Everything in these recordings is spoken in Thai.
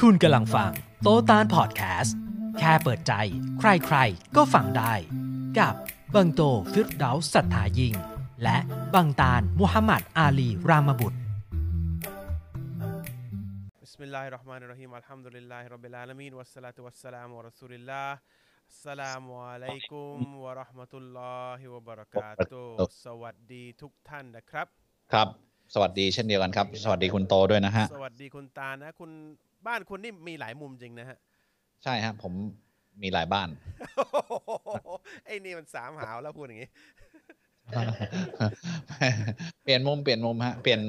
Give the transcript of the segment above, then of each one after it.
คุณกำลังฟังโตตานพอดแคสต์ แค่เปิดใจ ใครๆ ก็ฟังได้ กับบังโตฟิรดาสัทธายิง และบังตานมุฮัมมัดอาลีรามบุตร بسم الله الرحمن الرحيم الحمد لله رب العالمين والصلاة والسلام على رسول الله السلام عليكم ورحمة الله وبركاته สวัสดีทุกท่านนะครับ ครับ สวัสดีเช่นเดียวกันครับ สวัสดีคุณโตด้วยนะฮะ สวัสดีคุณตานะ คุณ บ้านคุณนี่มีหลายมุมจริงนะฮะ ใช่ฮะผมมีหลายบ้าน ไอ้นี่มันสามหาวแล้วพูดอย่างนี้ เปลี่ยนมุมเปลี่ยนมุมฮะ เปลี่ยน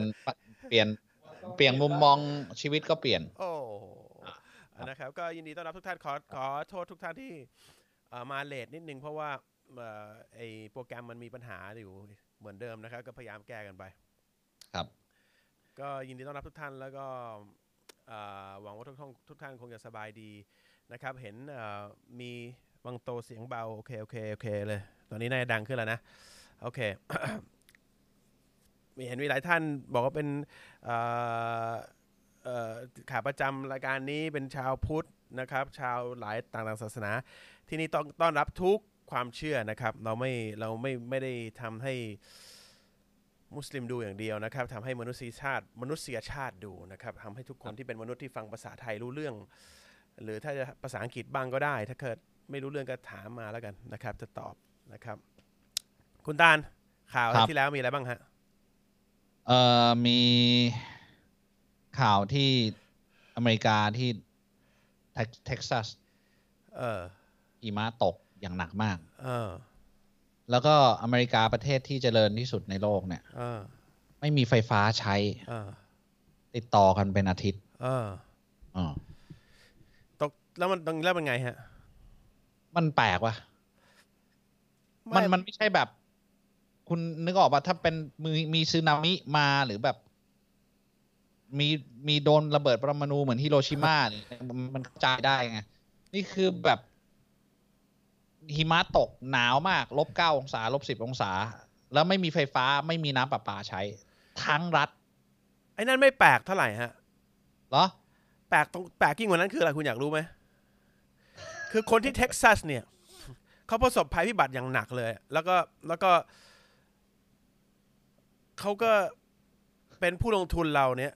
เปลี่ยนเปลี่ยนมุมมองชีวิตก็เปลี่ยน โอ้นะครับ ก็ยินดีต้อนรับทุกท่านขอขอโทษทุกท่านที่เอ่อมาเลทนิดนึงเพราะว่าเอ่อไอโปรแกรมมันมีปัญหาอยู่เหมือนเดิมนะครับ ก็พยายามแก้กันไป ครับ ก็ยินดีต้อนรับทุกท่านแล้วก็เอ่อ หวังว่าทุกท่านทุกท่านคงจะสบายดีนะครับ เห็นมีบางโตเสียงเบา โอเค โอเค โอเคเลย ตอนนี้น่าจะดังขึ้นแล้วนะ โอเค มีเห็นมีหลายท่านบอกว่าเป็นเอ่อเอ่อขาประจำรายการนี้เป็นชาวพุทธนะครับ ชาวหลายต่างๆศาสนา ที่นี่ต้องต้อนรับทุกความเชื่อนะครับ เราไม่เราไม่ไม่ได้ทำให้ มุสลิมดูอย่างเดียวนะครับทำให้มนุษยชาติ มนุษยชาติดูนะครับทำให้ทุกคนที่เป็นมนุษย์ที่ฟังภาษาไทยรู้เรื่อง หรือถ้าจะภาษาอังกฤษบ้างก็ได้ ถ้าเกิดไม่รู้เรื่องก็ถามมาแล้วกันนะครับ จะตอบนะครับ คุณตาลข่าวครับ ที่แล้วมีอะไรบ้างฮะ เอ่อมีข่าวที่อเมริกาที่เท็กเท็กซัสเออหิมะตกอย่างหนักมาก เออ แล้วก็อเมริกาประเทศที่เจริญที่สุดในโลกเนี่ยเออไม่มีไฟฟ้าใช้เออติดต่อกันเป็นอาทิตย์เอออ๋อตกแล้วมันตรงแล้วมันไงฮะ มันแปลกว่ะ มันมันไม่ใช่แบบ คุณนึกออกป่ะถ้าเป็นมีมีซึนามิมาหรือแบบ มีมีโดนระเบิดปรมาณูเหมือนฮิโรชิมาเนี่ยมันมันเข้าใจได้ไงนี่คือแบบ หิมะตกหนาวมากลบเก้าองศาลบสิบองศา แล้วไม่มีไฟฟ้าไม่มีน้ำประปาใช้ ทั้งรัฐ ไอ้นั่นไม่แปลกเท่าไหร่ฮะเหรอ แปลกตรงแปลกยิ่งกว่านั้นคืออะไรคุณอยากรู้ไหม คือคนที่เท็กซัสเนี่ย เขาประสบภัยพิบัติอย่างหนักเลย แล้วก็แล้วก็ เขาก็เป็นผู้ลงทุนเราเนี่ย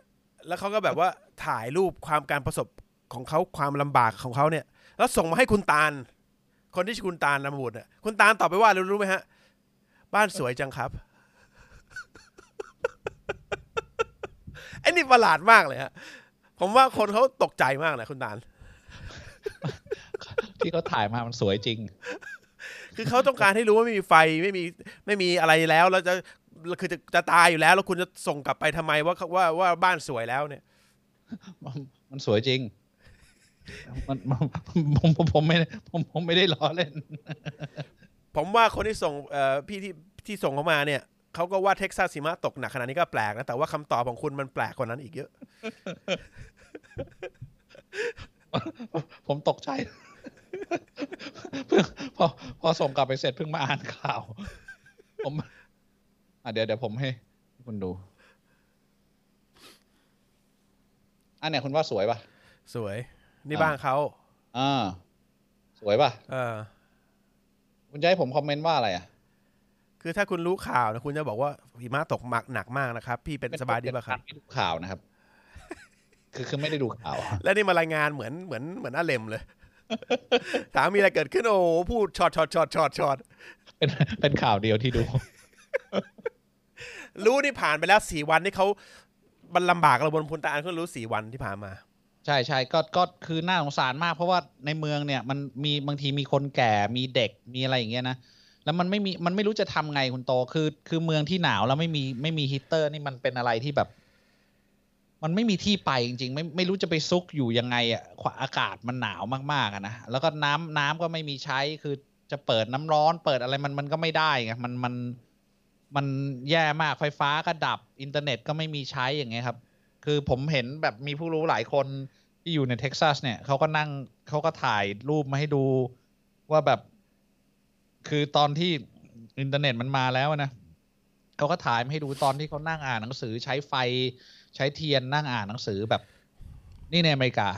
แล้วเขาก็แบบว่าถ่ายรูปความการประสบของเขาความลำบากของเขาเนี่ย แล้วส่งมาให้คุณตาล คนที่ชื่อคุณตาลนามบุตรเนี่ยคุณตาลตอบไปว่ารู้รู้ไหมฮะ บ้านสวยจังครับไอ้นี่ประหลาดมากเลยฮะผมว่าคนเขาตกใจมากนะคุณตาลที่เขาถ่ายมามันสวยจริง คือเขาต้องการให้รู้ว่าไม่มีไฟไม่มีไม่มีอะไรแล้วแล้วจะคือจะจะตายอยู่แล้ว แล้วคุณจะส่งกลับไปทำไมว่าว่าว่าบ้านสวยแล้วเนี่ย มันมันสวยจริง มันมันผมผมผมไม่ได้ผมผมไม่ได้ล้อเล่น ผมว่าคนที่ส่งเอ่อพี่ที่ที่ส่งเข้ามาเนี่ยเขาก็ว่าเท็กซัสหิมะตกหนักขนาดนี้ก็แปลกนะ แต่ว่าคำตอบของคุณมันแปลกกว่านั้นอีกเยอะ ผมตกใจเพิ่งพอพอส่งกลับไปเสร็จเพิ่งมาอ่านข่าว ผมอะเดี๋ยวเดี๋ยวผมให้คุณดู อันเนี้ยคุณว่าสวยป่ะสวย นี่อ่าบ้านเขาอ่าสวยป่ะเออคุณจะให้ผมคอมเมนต์ว่าอะไรอะ คือถ้าคุณรู้ข่าวนะคุณจะบอกว่าหิมะตกหนักหนักมากนะครับ พี่เป็นสบายดีป่ะครับไม่ดูข่าวนะครับ คือคือไม่ได้ดูข่าว และนี่มารายงานเหมือนเหมือนเหมือนอาเลมเลย ถามมีอะไรเกิดขึ้นโอ้โหพูดช็อตช็อตช็อตช็อตช็อตเป็นเป็นข่าวเดียวที่ดู รู้นี่ผ่านไปแล้วสี่วันที่เขาบันลำบากเราบนพุนตาอันก็รู้สี่วันที่ผ่านมา ใช่ใช่ก็ก็คือน่าสงสารมาก เพราะว่าในเมืองเนี่ยมันมีบางทีมีคนแก่มีเด็กมีอะไรอย่างเงี้ยนะแล้วมันไม่มีมันไม่รู้จะทำไงคุณโตคือ คือเมืองที่หนาวแล้วไม่มีไม่มีฮีเตอร์นี่มันเป็นอะไรที่แบบ มันไม่มีที่ไปจริง ๆ ไม่ไม่รู้จะไปซุกอยู่ยังไงอะอากาศมันหนาวมากๆอะนะแล้วก็น้ำน้ำก็ไม่มีใช้คือจะเปิดน้ำร้อน เปิดอะไรมันมันก็ไม่ได้ไงมันมันมันแย่มากไฟฟ้าก็ดับอินเทอร์เน็ตก็ไม่มีใช้อย่างเงี้ยครับ คือผมเห็นแบบมีผู้รู้หลายคนที่อยู่ในเท็กซัสเนี่ยเขาก็นั่งเขาก็ถ่ายรูปมาให้ดูว่าแบบ คือตอนที่อินเทอร์เน็ตมันมาแล้วนะเขาก็ถ่ายมาให้ดูตอนที่เขานั่งอ่านหนังสือใช้ไฟใช้เทียนนั่งอ่านหนังสือแบบ นี่ในอเมริกา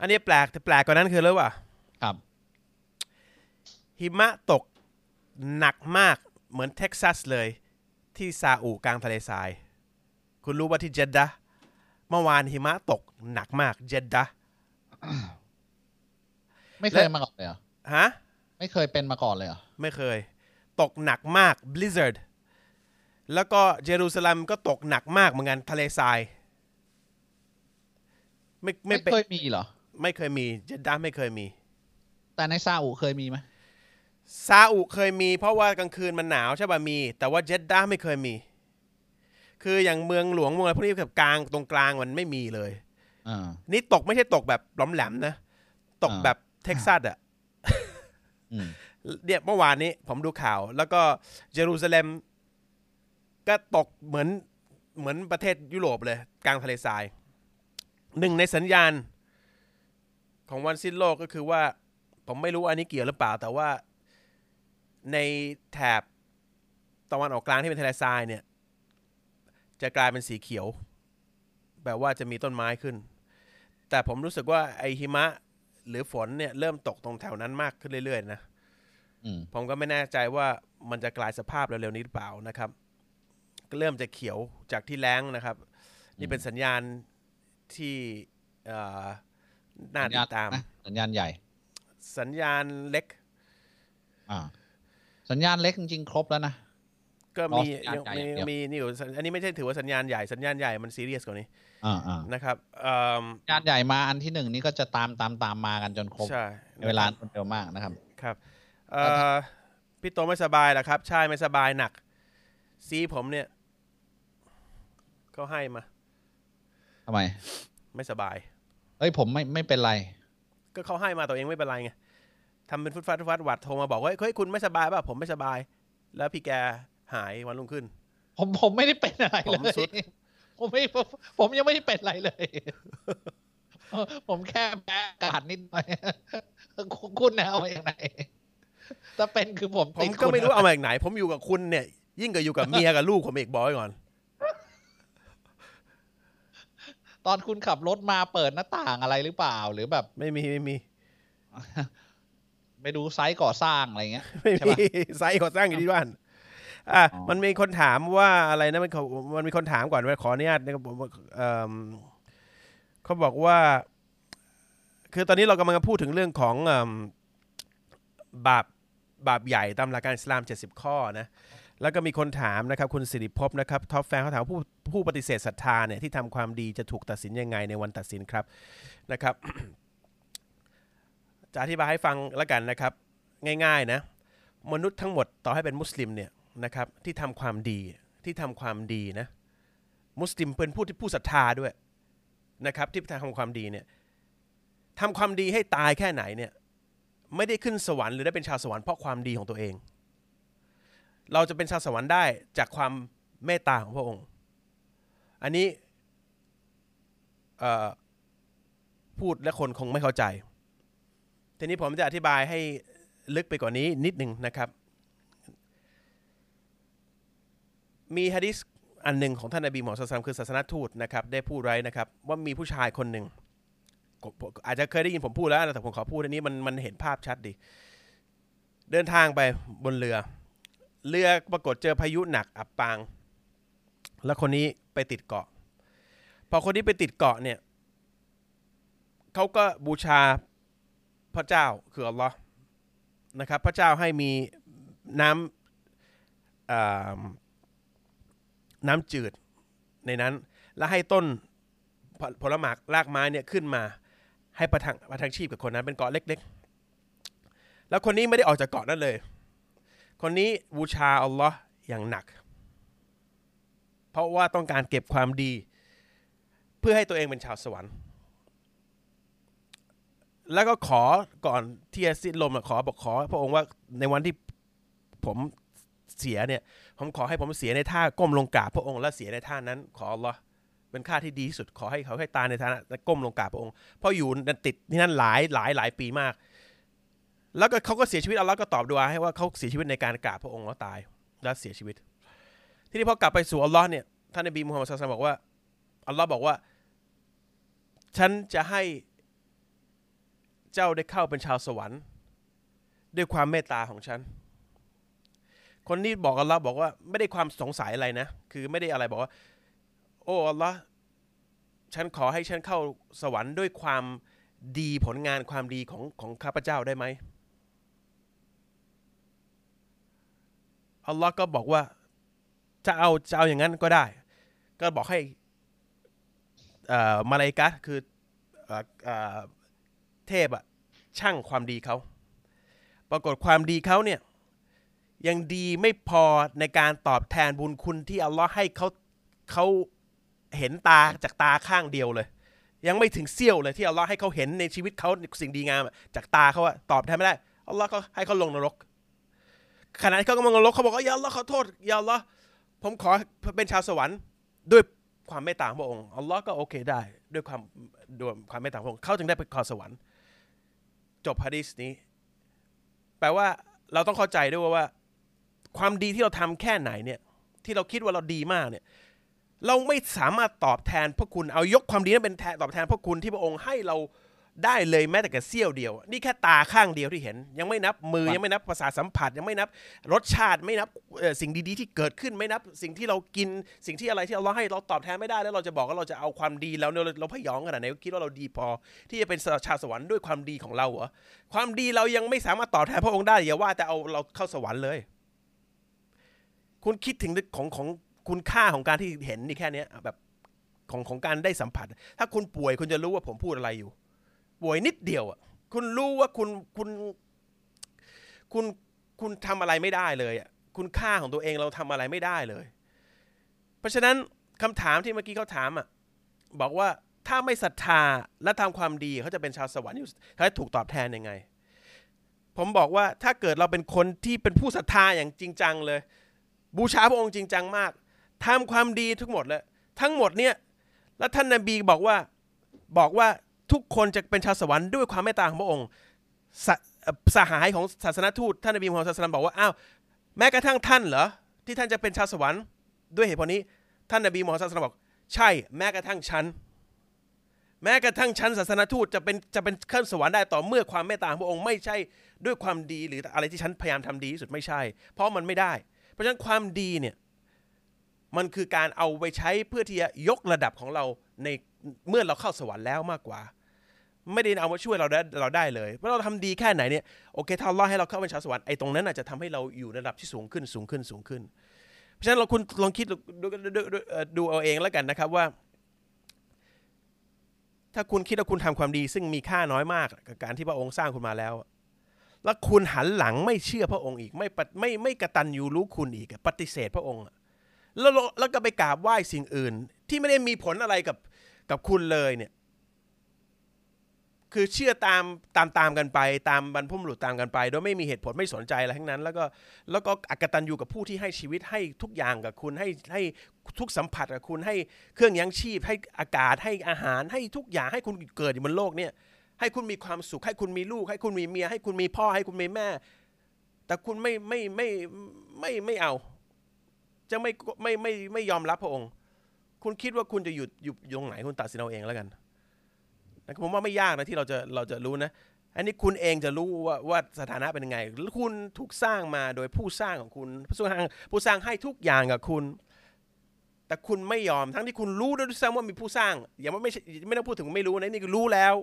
อันนี้แปลกแต่แปลกกว่านั้นคือรู้ว่าครับหิมะตกหนักมากเหมือนเท็กซัสเลย ที่ซาอุกลางทะเลทราย คุณรู้ว่าที่เจดดาเมื่อวานหิมะตกหนักมากเจดดาไม่เคยมาก่อนเลยเหรอฮะ ไม่เคยเป็นมาก่อนเลยเหรอ ไม่เคย ตกหนักมาก blizzard แล้วก็เยรูซาเล็มก็ตกหนักมากเหมือนกันทะเลทราย ไม่ไม่ไม่เป็นเคยมีเหรอ ไม่เคยมีเจดดาไม่เคยมี แต่ในซาอุเคยมีไหมซาอุเคยมี เพราะว่ากลางคืนมันหนาวใช่ป่ะมี แต่ว่าเจดดาไม่เคยมี คืออย่างเมืองหลวงเมืองอะไรพวกนี้แบบกลางตรงกลางมันไม่มีเลยอ่านี่ตกไม่ใช่ตกแบบหลอมแหลมนะ ตกอ่าแบบเท็กซัสอะอืมเนี่ยเมื่อวานนี้ผมดูข่าว แล้วก็เยรูซาเล็ม ก็ตกเหมือนเหมือนประเทศยุโรปเลย กลางทะเลทราย หนึ่งในสัญญาณ ของวันสิ้นโลกก็คือว่า ผมไม่รู้อันนี้เกี่ยวหรือเปล่า แต่ว่าในแถบตะวันออกกลางที่เป็นทะเลทรายเนี่ย จะกลายเป็นสีเขียว แบบว่าจะมีต้นไม้ขึ้น แต่ผมรู้สึกว่าไอหิมะหรือฝนเนี่ยเริ่มตกตรงแถวนั้นมากขึ้นเรื่อยๆนะอืมผมก็ไม่แน่ใจว่ามันจะกลายสภาพเร็วๆนี้หรือเปล่านะครับ ก็เริ่มจะเขียวจากที่แล้งนะครับ นี่เป็นสัญญาณที่เอ่อน่าติดตามนะสัญญาณใหญ่ สัญญาณเล็กอ่าสัญญาณเล็กจริงๆครบแล้วนะ ก็มีอ๋อสัญญาณยังใหญ่มีอย่างเดียวมีนี่อยู่อันนี้ไม่ใช่ถือว่าสัญญาณใหญ่สัญญาณใหญ่มันซีเรียสกว่านี้อ่าอ่านะครับเอิ่มสัญญาณใหญ่มาอันที่หนึ่งนี่ก็จะตามตามตามมากันจนครบใช่ในเวลาเร็วมากนะครับครับเอ่อพี่โตไม่สบายเหรอครับ ใช่ไม่สบายหนัก ซีผมเนี่ยเขาให้มาทำไม ไม่สบาย เอ้ยผมไม่ไม่เป็นไร ก็เขาให้มาตัวเองไม่เป็นไรไงทำเป็นฟุดฟัดฟุดฟัดหวัดโทรมาบอกว่าเฮ้ยคุณไม่สบายป่ะผมไม่สบาย แล้วพี่แก หายวันรุ่งขึ้น ผมผมไม่ได้เป็นอะไรผมเลสุดยผมไม่ผมผมยังไม่ได้เป็นอะไรเลย ผมแค่แพ้อากาศนิดหน่อยคุณคุณเนี่ยเอามาอย่างไหนถ้าเป็นคือผมผมติดก็คุณไม่รู้เอามาจากไหน ผมอยู่กับคุณเนี่ย ยิ่งกว่าอยู่กับเมียกับลูกผมอีกบอกไว้ก่อน ตอนคุณขับรถมาเปิดหน้าต่างอะไรหรือเปล่าหรือแบบ ไม่มีไม่มีไปดูไซต์ก่อสร้างอะไรเงี้ยไม่ใช่มีปะไซต์ก่อสร้างอยู่ที่บ้าน อะอ๋อมันมีคนถามว่าอะไรนะมันเขามันมีคนถามก่อนว่าขออนุญาตนะครับผมเอิ่มเขาบอกว่า คือตอนนี้เรากำลังจะพูดถึงเรื่องของเอิ่มบาปบาปใหญ่ตามหลักการอิสลาม 70 ข้อนะแล้วก็มีคนถามนะครับ คุณสิริภพนะครับ top fan เขาถามว่าผู้ผู้ปฏิเสธศรัทธาเนี่ยที่ทำความดีจะถูกตัดสินยังไงในวันตัดสินครับนะครับ จะอธิบายให้ฟังแล้วกันนะครับ ง่ายๆนะ มนุษย์ทั้งหมดต่อให้เป็นมุสลิมเนี่ย นะครับที่ทำความดีที่ทำความดีนะมุสลิมเป็นผู้ที่ผู้ศรัทธาด้วยนะครับที่ทำความดีเนี่ยทำความดีให้ตายแค่ไหนเนี่ยไม่ได้ขึ้นสวรรค์หรือได้เป็นชาวสวรรค์เพราะความดีของตัวเอง เราจะเป็นชาวสวรรค์ได้จากความเมตตาของพระองค์ อันนี้พูดและคนคงไม่เข้าใจ ทีนี้ผมจะอธิบายให้ลึกไปกว่านี้นิดหนึ่งนะครับ มีฮะดิษอันหนึ่งของท่านนบีมูฮัมมัดศ็อลลัลลอฮุอะลัยฮิวะซัมคือศาสนทูตนะครับ ได้พูดไว้นะครับ ว่ามีผู้ชายคนหนึ่งอาจจะเคยได้ยินผมพูดแล้วนะแต่ผมขอพูดอันนี้มันมันเห็นภาพชัดดี เดินทางไปบนเรือ เรือปรากฏเจอพายุหนักอับปาง แล้วคนนี้ไปติดเกาะ พอคนนี้ไปติดเกาะเนี่ยเขาก็บูชาพระเจ้าคืออัลลอฮ์นะครับ พระเจ้าให้มีน้ำ น้ำจืดในนั้น และให้ต้นผลหมากรากไม้เนี่ยขึ้นมา ให้ประทังประทังชีพกับคนนั้นเป็นเกาะเล็ก ๆ แล้วคนนี้ไม่ได้ออกจากเกาะนั้นเลย คนนี้บูชาอัลลอฮ์อย่างหนัก เพราะว่าต้องการเก็บความดี เพื่อให้ตัวเองเป็นชาวสวรรค์ แล้วก็ขอก่อนที่จะสิ้นลมอะขอบอกขอ พระองค์ว่าในวันที่ผมเสียเนี่ย ผมขอให้ผมเสียในท่าก้มลงกราบพระองค์และเสียในท่านั้น ขออัลลอฮ์เป็นค่าที่ดีที่สุด ขอให้เขาให้ตายในฐานะก้มลงกราบพระองค์ เพราะอยู่ติดที่นั่นหลายหลายหลายปีมาก แล้วก็เขาก็เสียชีวิตอัลลอฮ์ก็ตอบดูอาให้ว่าเขาเสียชีวิตในการกราบพระองค์แล้วตายแล้วเสียชีวิต ทีนี้พอกลับไปสู่อัลลอฮ์เนี่ยท่านนบีมูฮัมมัดศ็อลลัลลอฮุลัยฮิวะซัลลัมบอกว่าอัลลอฮ์บอกว่า ฉันจะให้เจ้าได้เข้าเป็นชาวสวรรค์ ด้วยความเมตตาของฉัน คนนี้บอกอัลลอฮ์บอกว่าไม่ได้ความสงสัยอะไรนะ คือไม่ได้อะไรบอกว่า โอ้อัลลอฮ์ฉันขอให้ฉันเข้าสวรรค์ด้วยความดีผลงานความดีของของข้าพเจ้าได้ไหมอัลลอฮ์ก็บอกว่าจะเอาจะเอาอย่างนั้นก็ได้ ก็บอกให้เอ่อมาลาอิกัสคืออ่อเอ่อเทพอะช่างความดีเขา ปรากฏความดีเขาเนี่ย ยังดีไม่พอในการตอบแทนบุญคุณที่อัลลอฮ์ให้เขาเขาเห็นตาจากตาข้างเดียวเลย ยังไม่ถึงเสี้ยวเลยที่อัลลอฮ์ให้เขาเห็นในชีวิตเขาสิ่งดีงามจากตาเขาอะตอบแทนไม่ได้อัลลอฮ์ก็ให้เขาลงนรกขณะที่เขากำลังลงนรกเขาบอกว่าอย่าอัลลอฮ์ขอโทษอย่าอัลลอฮ์ผมขอเป็นชาวสวรรค์ด้วยความเมตตาของพระองค์อัลลอฮ์ก็โอเคได้ด้วยความด้วยความเมตตาของพระองค์เขาจึงได้ไปขอสวรรค์ จบฮะดีษนี้ แปลว่าเราต้องเข้าใจด้วยว่า ความดีที่เราทำแค่ไหนเนี่ย ที่เราคิดว่าเราดีมากเนี่ย เราไม่สามารถตอบแทนพระคุณเอายกความดีนั้นเป็นแทนตอบแทนพระคุณที่พระองค์ให้เราได้เลยแม้แต่แค่เสี้ยวเดียว นี่แค่ตาข้างเดียวที่เห็น ยังไม่นับมือครับยังไม่นับประสาทสัมผัส ยังไม่นับรสชาติไม่นับเอ่อสิ่งดีๆที่เกิดขึ้นไม่นับ สิ่งที่เรากินสิ่งที่อะไรที่เราให้เราตอบแทนไม่ได้แล้วเราจะบอกว่าเราจะเอาความดีแล้วเราเราพยองขนาดไหนคิดว่าเราดีพอ ที่จะเป็นชาวสวรรค์ด้วยความดีของเราเหรอความดีเรายังไม่สามารถตอบแทนพระองค์ได้อย่าว่าแต่เอาเราเข้าสวรรค์เลย คุณคิดถึงของของคุณค่าของการที่เห็นนี่แค่เนี้ยแบบของของการได้สัมผัส ถ้าคุณป่วยคุณจะรู้ว่าผมพูดอะไรอยู่ ป่วยนิดเดียวอะคุณรู้ว่าคุณคุณคุณคุณทำอะไรไม่ได้เลยอะคุณค่าของตัวเองเราทำอะไรไม่ได้เลย เพราะฉะนั้นคำถามที่เมื่อกี้เขาถามอะบอกว่าถ้าไม่ศรัทธาและทำความดีเขาจะเป็นชาวสวรรค์อยู่เขาจะถูกตอบแทนยังไง ผมบอกว่าถ้าเกิดเราเป็นคนที่เป็นผู้ศรัทธาอย่างจริงจังเลย บูชาพระองค์จริงจังมากทำความดีทุกหมดเลยทั้งหมดเนี่ยแล้วท่านนบีบอกว่าบอกว่าทุกคนจะเป็นชาวสวรรค์ด้วยความเมตตาของพระองค์สสหายของศาสนทูตท่านนบีมุฮัมมัดศาสนาบอกว่าอ้าวแม้กระทั่งท่านเหรอที่ท่านจะเป็นชาวสวรรค์ด้วยเหตุผลนี้ ท่านนบีมุฮัมมัดศาสนาบอก ใช่แม้กระทั่งฉันแม้กระทั่งชั้นศาสนทูตจะเป็นจะเป็นขึ้นสวรรค์ได้ต่อเมื่อความเมตตาของพระองค์ไม่ใช่ด้วยความดีหรืออะไรที่ฉันพยายามทำดีที่สุดไม่ใช่ เพราะมันไม่ได้ เพราะฉะนั้นความดีเนี่ยมันคือการเอาไปใช้เพื่อที่จะยกระดับของเราในเมื่อเราเข้าสวรรค์แล้วมากกว่า ไม่ได้เอามาช่วยเราได้เราได้เลยเพราะเราทำดีแค่ไหนเนี่ยโอเคถ้าเราให้เราเข้าเป็นชาวสวรรค์ไอ้ตรงนั้นอาจจะทำให้เราอยู่ในระดับที่สูงขึ้นสูงขึ้นสูงขึ้น เพราะฉะนั้นเราคุณลองคิดดูดูดูดูเอาเองแล้วกันนะครับว่า ถ้าคุณคิดว่าคุณทำความดี ซึ่งมีค่าน้อยมากกับการที่พระองค์สร้างคุณมาแล้ว แล้วคุณหันหลังไม่เชื่อพระองค์อีก ไม่ปฏิไม่ไม่กระตันยูรู้คุณอีกปฏิเสธพระองค์แล้วแล้วก็ไปกราบไหว้สิ่งอื่น ที่ไม่ได้มีผลอะไรกับกับคุณเลยเนี่ย คือเชื่อตามตามตามกันไป ตามบรรพบุรุษตามกันไป โดยไม่มีเหตุผลไม่สนใจอะไรทั้งนั้น แล้วก็แล้วก็อกตันยูกับผู้ที่ให้ชีวิตให้ทุกอย่างกับคุณให้ให้ทุกสัมผัสกับคุณให้เครื่องยังชีพ ให้อากาศให้อาหารให้ทุกอย่างให้คุณเกิดอยู่บนโลกเนี่ย ให้คุณมีความสุข ให้คุณมีลูก ให้คุณมีเมีย ให้คุณมีพ่อ ให้คุณมีแม่ แต่คุณไม่ไม่ไม่ไม่ไม่เอา จะไม่ไม่ไม่ไม่ยอมรับพระองค์ คุณคิดว่าคุณจะหยุดอยู่อยู่ตรงไหนคุณตัดสินเอาเองแล้วกันนะผมว่าไม่ยากนะที่เราจะเราจะรู้นะ อันนี้คุณเองจะรู้ว่าว่าสถานะเป็นยังไง คุณถูกสร้างมาโดยผู้สร้างของคุณ ผู้สร้างผู้สร้างให้ทุกอย่างกับคุณ แต่คุณไม่ยอมทั้งที่คุณรู้ด้วยซ้ำว่ามีผู้สร้าง อย่าว่าไม่ใช่ไม่ต้องพูดถึงไม่รู้นะนี่คือรู้แล้ว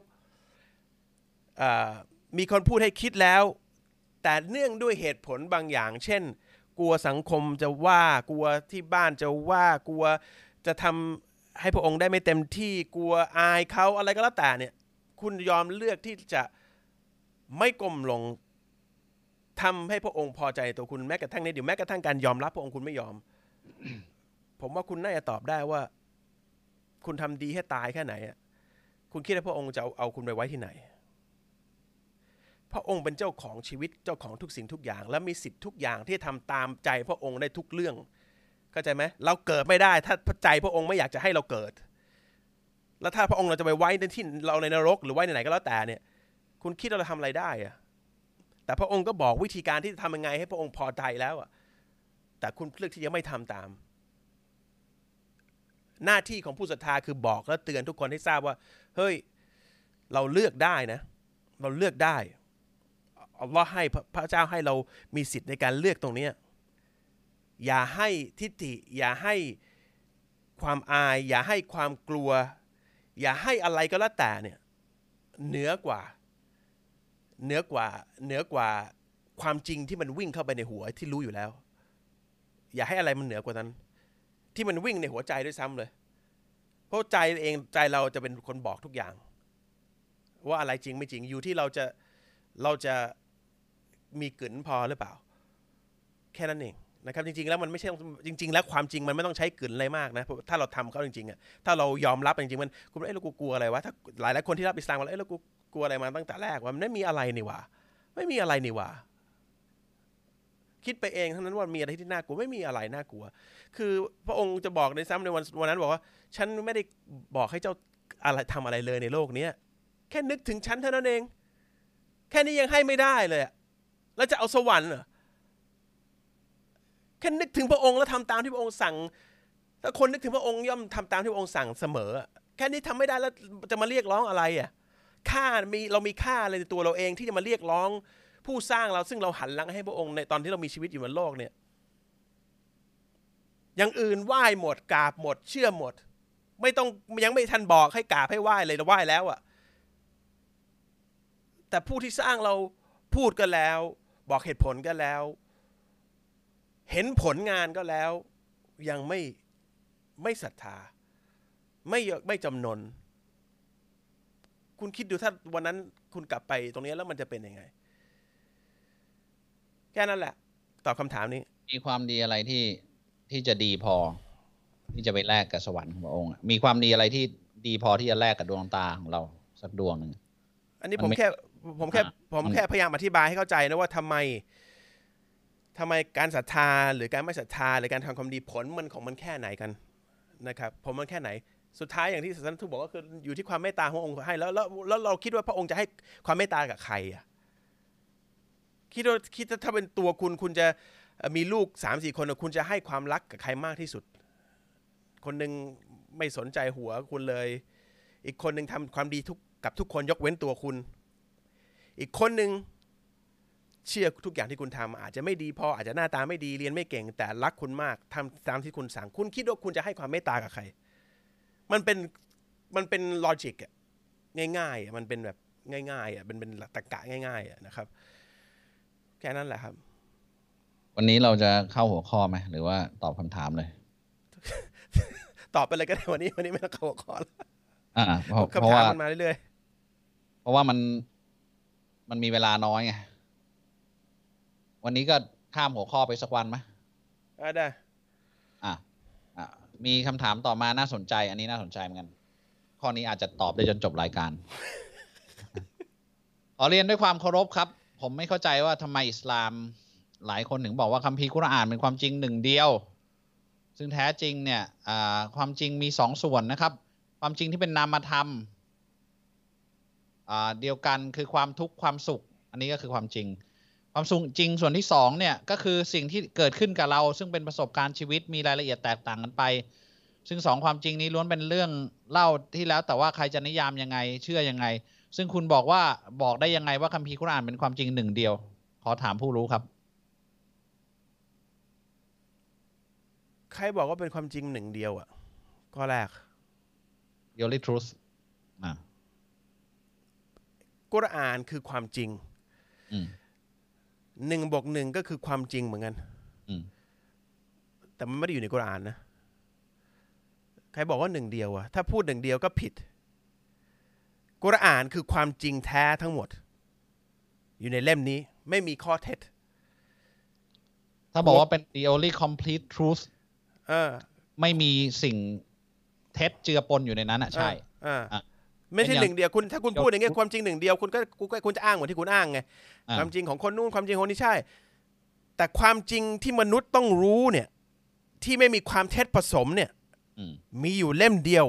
มีคนพูดให้คิดแล้ว แต่เนื่องด้วยเหตุผลบางอย่าง เช่น กลัวสังคมจะว่ากลัวที่บ้านจะว่ากลัวจะทำให้พระองค์ได้ไม่เต็มที่กลัวอายเขาอะไรก็แล้วแต่เนี่ยคุณยอมเลือกที่จะไม่ก้มลงทำให้พระองค์พอใจตัวคุณแม้กระทั่งในเดี๋ยวแม้กระทั่งการยอมรับพระองค์คุณไม่ยอม ผมว่าคุณน่าจะตอบได้ว่า คุณทำดีให้ตายแค่ไหนอะคุณคิดว่าพระองค์จะเอาเอาคุณไปไว้ที่ไหน พระองค์เป็นเจ้าของชีวิตเจ้าของทุกสิ่งทุกอย่าง และมีสิทธิ์ทุกอย่างที่ทำตามใจพระองค์ได้ทุกเรื่องเข้าใจไหมเราเกิดไม่ได้ ถ้าใจพระองค์ไม่อยากจะให้เราเกิด แล้วถ้าพระองค์เราจะไปไว้ในที่เราในนรก หรือไว้ในไหนก็แล้วแต่เนี่ย คุณคิดว่าเราทำอะไรได้อะแต่พระองค์ก็บอกวิธีการที่จะทำยังไง ให้พระองค์พอใจแล้วอะแต่คุณเลือกที่จะไม่ทำตาม หน้าที่ของผู้ศรัทธาคือบอกและเตือนทุกคนให้ทราบว่า เฮ้ย เราเลือกได้นะ เราเลือกได้ อัลลอฮ์ให้พระเจ้าให้เรามีสิทธิ์ในการเลือกตรงนี้ อย่าให้ทิฏฐิ อย่าให้ความอาย อย่าให้ความกลัว อย่าให้อะไรก็แล้วแต่เนี่ยเหนือกว่า เหนือกว่าเหนือกว่าความจริงที่มันวิ่งเข้าไปในหัวที่รู้อยู่แล้ว อย่าให้อะไรมันเหนือกว่านั้น ที่มันวิ่งในหัวใจด้วยซ้ำเลย เพราะใจเองใจเราจะเป็นคนบอกทุกอย่าง ว่าอะไรจริงไม่จริงอยู่ที่เราจะเราจะ มีกลืนพอหรือเปล่า แค่นั้นเองนะครับจริงๆแล้วมันไม่ใช่จริง ๆ แล้วความจริงมันไม่ต้องใช้กลืนอะไรมากนะถ้าเราทำเขาจริงๆอะถ้าเรายอมรับจริงๆมันคุณเอ้เรากูกลัวอะไรวะถ้าหลายหลายคนที่รับอิสลามว่าเอ้เรากูกลัวอะไรมาตั้งแต่แรกว่ามันไม่มีอะไรนี่ว่าไม่มีอะไรนี่ว่าคิดไปเองทั้งนั้นว่ามีอะไรที่น่ากลัวไม่มีอะไรน่ากลัว คือพระองค์จะบอกในซ้ำในวันวันนั้นบอกว่า ฉันไม่ได้บอกให้เจ้าอะไรทำอะไรเลยในโลกเนี้ยแค่นึกถึงฉันเท่านั้นเอง แค่นี้ยังให้ไม่ได้เลยอะ แล้วจะเอาสวรรค์เหรอแค่นึกถึงพระองค์แล้วทำตามที่พระองค์สั่ง ถ้าคนนึกถึงพระองค์ย่อมทำตามที่พระองค์สั่งเสมอ แค่นี้ทำไม่ได้แล้วจะมาเรียกร้องอะไรอะ ค่ามีเรามีค่าอะไรในตัวเราเองที่จะมาเรียกร้อง ผู้สร้างเราซึ่งเราหันหลังให้พระองค์ในตอนที่เรามีชีวิตอยู่บนโลกเนี่ย อย่างอื่นไหว้หมดกราบหมด เชื่อหมด ไม่ต้องยังไม่ทันบอกให้กราบให้ไหว้เลยเราไหว้แล้วอะแต่ผู้ที่สร้างเราพูดก็แล้ว บอกเหตุผลก็แล้ว เห็นผลงานก็แล้ว ยังไม่ไม่ศรัทธา ไม่ไม่จำนน คุณคิดดูถ้าวันนั้นคุณกลับไปตรงนี้แล้วมันจะเป็นยังไง แค่นั้นแหละ ตอบคำถามนี้ มีความดีอะไรที่ที่จะดีพอ ที่จะไปแลกกับสวรรค์ของพระองค์อะมีความดีอะไรที่ดีพอที่จะแลกกับดวงตาของเราสักดวงหนึ่งอันนี้มัผนมไม่แค่ ผมแค่อ่าผมมันแค่พยายามอธิบายให้เข้าใจนะว่าทำไมทำไมการศรัทธาหรือการไม่ศรัทธาหรือการทำความดีผลมันของมันแค่ไหนกันนะครับผมมันแค่ไหนสุดท้ายอย่างที่ศาสนาทูตบอกก็คืออยู่ที่ความเมตตาของพระองค์ให้แล้วแล้วแล้วเราคิดว่าพระองค์จะให้ความเมตตากับใครอะคิดว่าคิดว่าถ้าเป็นตัวคุณคุณจะเอ่อมีลูกสามสี่คนอะคุณจะให้ความรักกับใครมากที่สุด คนหนึ่งไม่สนใจหัวคุณเลย อีกคนหนึ่งทำความดีทุกกับทุกคนยกเว้นตัวคุณ อีกคนหนึ่งเชื่อทุกอย่างที่คุณทำอาจจะไม่ดีพออาจจะหน้าตาไม่ดีเรียนไม่เก่ง แต่รักคุณมากทำตามที่คุณสั่ง คุณคิดว่าคุณจะให้ความเมตตากับใคร มันเป็นมันเป็นลอจิกอะง่ายๆอะมันเป็นแบบง่ายๆอะเป็นเป็นตรรกะง่ายๆอะนะครับ แค่นั้นแหละครับ วันนี้เราจะเข้าหัวข้อไหมหรือว่าตอบคำถามเลย ตอบไปเลยก็ได้วันนี้วันนี้ไม่ต้องเข้าหัวข้อแล้วอ่าเพราะเพคำราะถามว่ามันมาเรื่อยเพราะว่ามัน มันมีเวลาน้อยไง วันนี้ก็ข้ามหัวข้อไปสักวันไหมๆอะได้ อะอะมีคำถามต่อมาน่าสนใจ อันนี้น่าสนใจเหมือนกัน ข้อนี้อาจจะตอบได้จนจบรายการ ขอเรียนด้วยความเคารพครับ ผมไม่เข้าใจว่าทำไมอิสลามหลายคนถึงบอกว่าคัมภีร์กุรอานเป็นความจริงหนึ่งเดียว ซึ่งแท้จริงเนี่ยอ่าความจริงมีสองส่วนนะครับ ความจริงที่เป็นนามธรรมอ่า เดียวกันคือความทุกข์ความสุข อันนี้ก็คือความจริง ความสุขจริงส่วนที่สองเนี่ยก็คือสิ่งที่เกิดขึ้นกับเรา ซึ่งเป็นประสบการณ์ชีวิตมีรายละเอียดแตกต่างกันไป ซึ่งสองความจริงนี้ล้วนเป็นเรื่องเล่าที่แล้วแต่ว่าใครจะนิยามยังไงเชื่อยังไง ซึ่งคุณบอกว่าบอกได้ยังไงว่าคัมภีร์กุรอานเป็นความจริงหนึ่งเดียว ขอถามผู้รู้ครับ ใครบอกว่าเป็นความจริงหนึ่งเดียวอะข้อแรก the only truth อ่า กุรอานคือความจริงอืมหนึ่งบวกหนึ่งก็คือความจริงเหมือนกันอืมแต่มันไม่ได้อยู่ในกุรอานนะใครบอกว่าหนึ่งเดียวอะถ้าพูดหนึ่งเดียวก็ผิด กุรอานคือความจริงแท้ทั้งหมด อยู่ในเล่มนี้ไม่มีข้อเท็จ ถ้าบอกว่าเป็น the only complete truth เออ ไม่มีสิ่งเท็จเจือปนอยู่ในนั้นอะใช่เอออะ ไม่ใช่เป็นอย่างหนึ่งเดียวคุณถ้าคุณพูดอย่างเงี้ยความจริงหนึ่งเดียวคุณก็คุณก็คุณจะอ้างเหมือนที่คุณอ้างไงอ่าความจริงของคนนู้นความจริงของคนนี้ใช่ แต่ความจริงที่มนุษย์ต้องรู้เนี่ย ที่ไม่มีความเท็จผสมเนี่ยอืมมีอยู่เล่มเดียว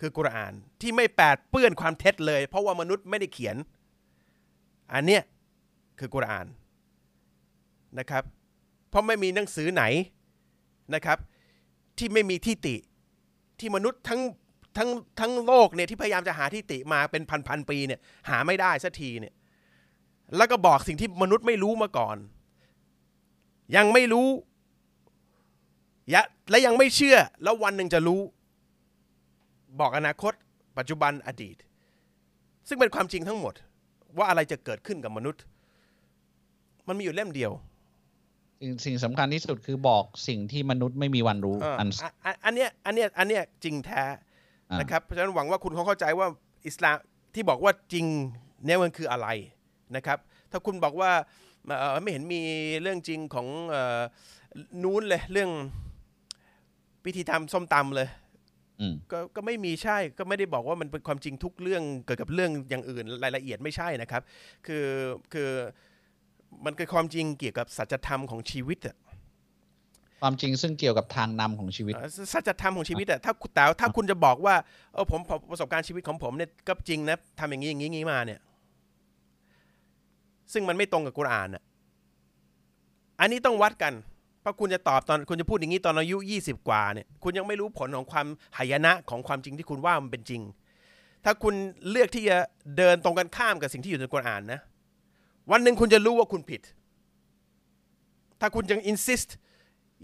คือกุรอานที่ไม่แปดเปื้อนความเท็จเลย เพราะว่ามนุษย์ไม่ได้เขียน อันเนี้ยคือกุรอานนะครับ เพราะไม่มีหนังสือไหนนะครับ ที่ไม่มีที่ติที่มนุษย์ทั้ง ทั้งทั้งโลกเนี่ยที่พยายามจะหาทิฏฐิมาเป็นพันพันๆปีเนี่ยหาไม่ได้สักทีเนี่ยแล้วก็บอกสิ่งที่มนุษย์ไม่รู้มาก่อน ยังไม่รู้ยะและยังไม่เชื่อแล้ววันหนึ่งจะรู้ บอกอนาคต ปัจจุบันอดีต ซึ่งเป็นความจริงทั้งหมด ว่าอะไรจะเกิดขึ้นกับมนุษย์ มันมีอยู่เล่มเดียวสิ่งสิ่งสำคัญที่สุดคือบอกสิ่งที่มนุษย์ไม่มีวันรู้เอออันอะอะอันเนี้ยอันเนี้ยอันเนี้ยจริงแท้อ่า นนะครับเพราะฉะนั้นหวังว่าคุณคงเข้าใจว่าอิสลามที่บอกว่าจริงเนี่ยมันคืออะไรนะครับถ้าคุณบอกว่าเอ่อไม่เห็นมีเรื่องจริงของเอ่อนู้นเลยเรื่องพิธีทำส้มตำเลยอืมก็ก็ไม่มีใช่ก็ไม่ได้บอกว่ามันเป็นความจริงทุกเรื่องเกี่ยวกับเรื่องอย่างอื่นรายละเอียดไม่ใช่นะครับ คือคือมันคือความจริงเกี่ยวกับสัจธรรมของชีวิตอะ ความจริงซึ่งเกี่ยวกับทางนำของชีวิตเอ่อสัจธรรมของชีวิตอะถ้าแต่ถ้าคุณจะบอกว่าเออผมผมประสบการณ์ชีวิตของผมเนี่ยก็จริงนะทำอย่างนี้อย่างนี้อย่างนี้มาเนี่ย ซึ่งมันไม่ตรงกับกุรอานอะอันนี้ต้องวัดกันเพราะคุณจะตอบตอนคุณจะพูดอย่างนี้ตอนอายุยี่สิบกว่าเนี่ย คุณยังไม่รู้ผลของความหายนะของความจริงที่คุณว่ามันเป็นจริง ถ้าคุณเลือกที่จะเดินตรงกันข้ามกับสิ่งที่อยู่ในกุรอานนะ วันหนึ่งคุณจะรู้ว่าคุณผิด ถ้าคุณยัง insist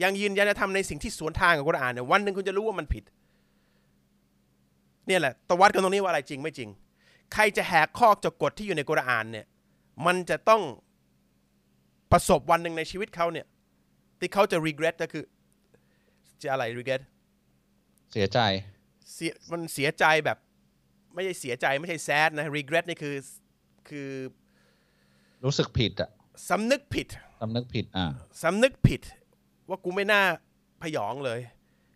ยังยืนยันจะทำในสิ่งที่สวนทางกับกุรอานเนี่ยวันหนึ่งคุณจะรู้ว่ามันผิด เนี่ยแหละตวัดกันตรงนี้ว่าอะไรจริงไม่จริง ใครจะแหกข้อจากกฎที่อยู่ในกุรอานเนี่ย มันจะต้องประสบวันหนึ่งในชีวิตเขาเนี่ย ที่เขาจะ regret ก็คือจะอะไร regret เสียใจเสียมันเสียใจแบบ ไม่ใช่เสียใจไม่ใช่ sad นะ regret นี่คือคือรู้สึกผิดอะสำนึกผิดสำนึกผิดอ่าสำนึกผิด ว่ากูไม่น่าพยองเลย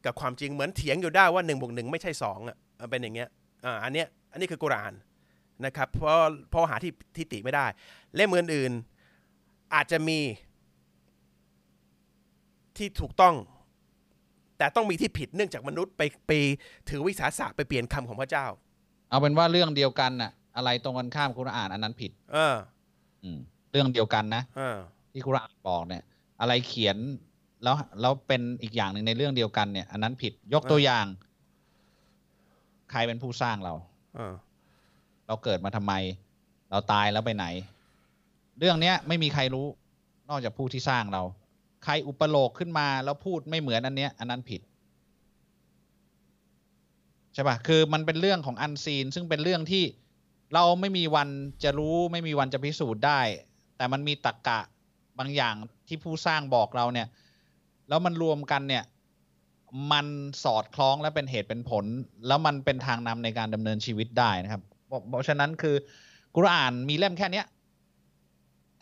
กับความจริงเหมือนเถียงอยู่ได้ว่าหนึ่งบวกหนึ่งไม่ใช่สองอะมันเป็นอย่างเงี้ยอ่าอันเนี้ยอันนี้คือกุรอานนะครับเพราะเพราะหาที่ทิฏฐิไม่ได้เล่มอื่นๆอาจจะมีที่ถูกต้อง แต่ต้องมีที่ผิดเนื่องจากมนุษย์ไปไปถือวิสาสะไปเปลี่ยนคำของพระเจ้า เอาเป็นว่าเรื่องเดียวกันน่ะ อะไรตรงกันข้ามกุรอานอันนั้นผิด เออ อืม เรื่องเดียวกันนะเออที่กุรอานบอกเนี่ย อะไรเขียน แล้วแล้วเป็นอีกอย่างหนึ่งในเรื่องเดียวกันเนี่ย อันนั้นผิดยกตัวอย่าง ใครเป็นผู้สร้างเราเออเราเกิดมาทำไม เราตายแล้วไปไหน เรื่องเนี้ย ไม่มีใครรู้ นอกจากผู้ที่สร้างเรา ใครอุปโลกขึ้นมาแล้วพูดไม่เหมือนอันเนี้ย อันนั้นผิดใช่ปะคือมันเป็นเรื่องของอันซีน ซึ่งเป็นเรื่องที่เราไม่มีวันจะรู้ ไม่มีวันจะพิสูจน์ได้ แต่มันมีตรรกกะบางอย่างที่ผู้สร้างบอกเราเนี่ย แล้วมันรวมกันเนี่ย มันสอดคล้องและเป็นเหตุเป็นผล แล้วมันเป็นทางนำในการดำเนินชีวิตได้นะครับ เพราะฉะนั้นคือกุรอานมีเล่มแค่เนี้ย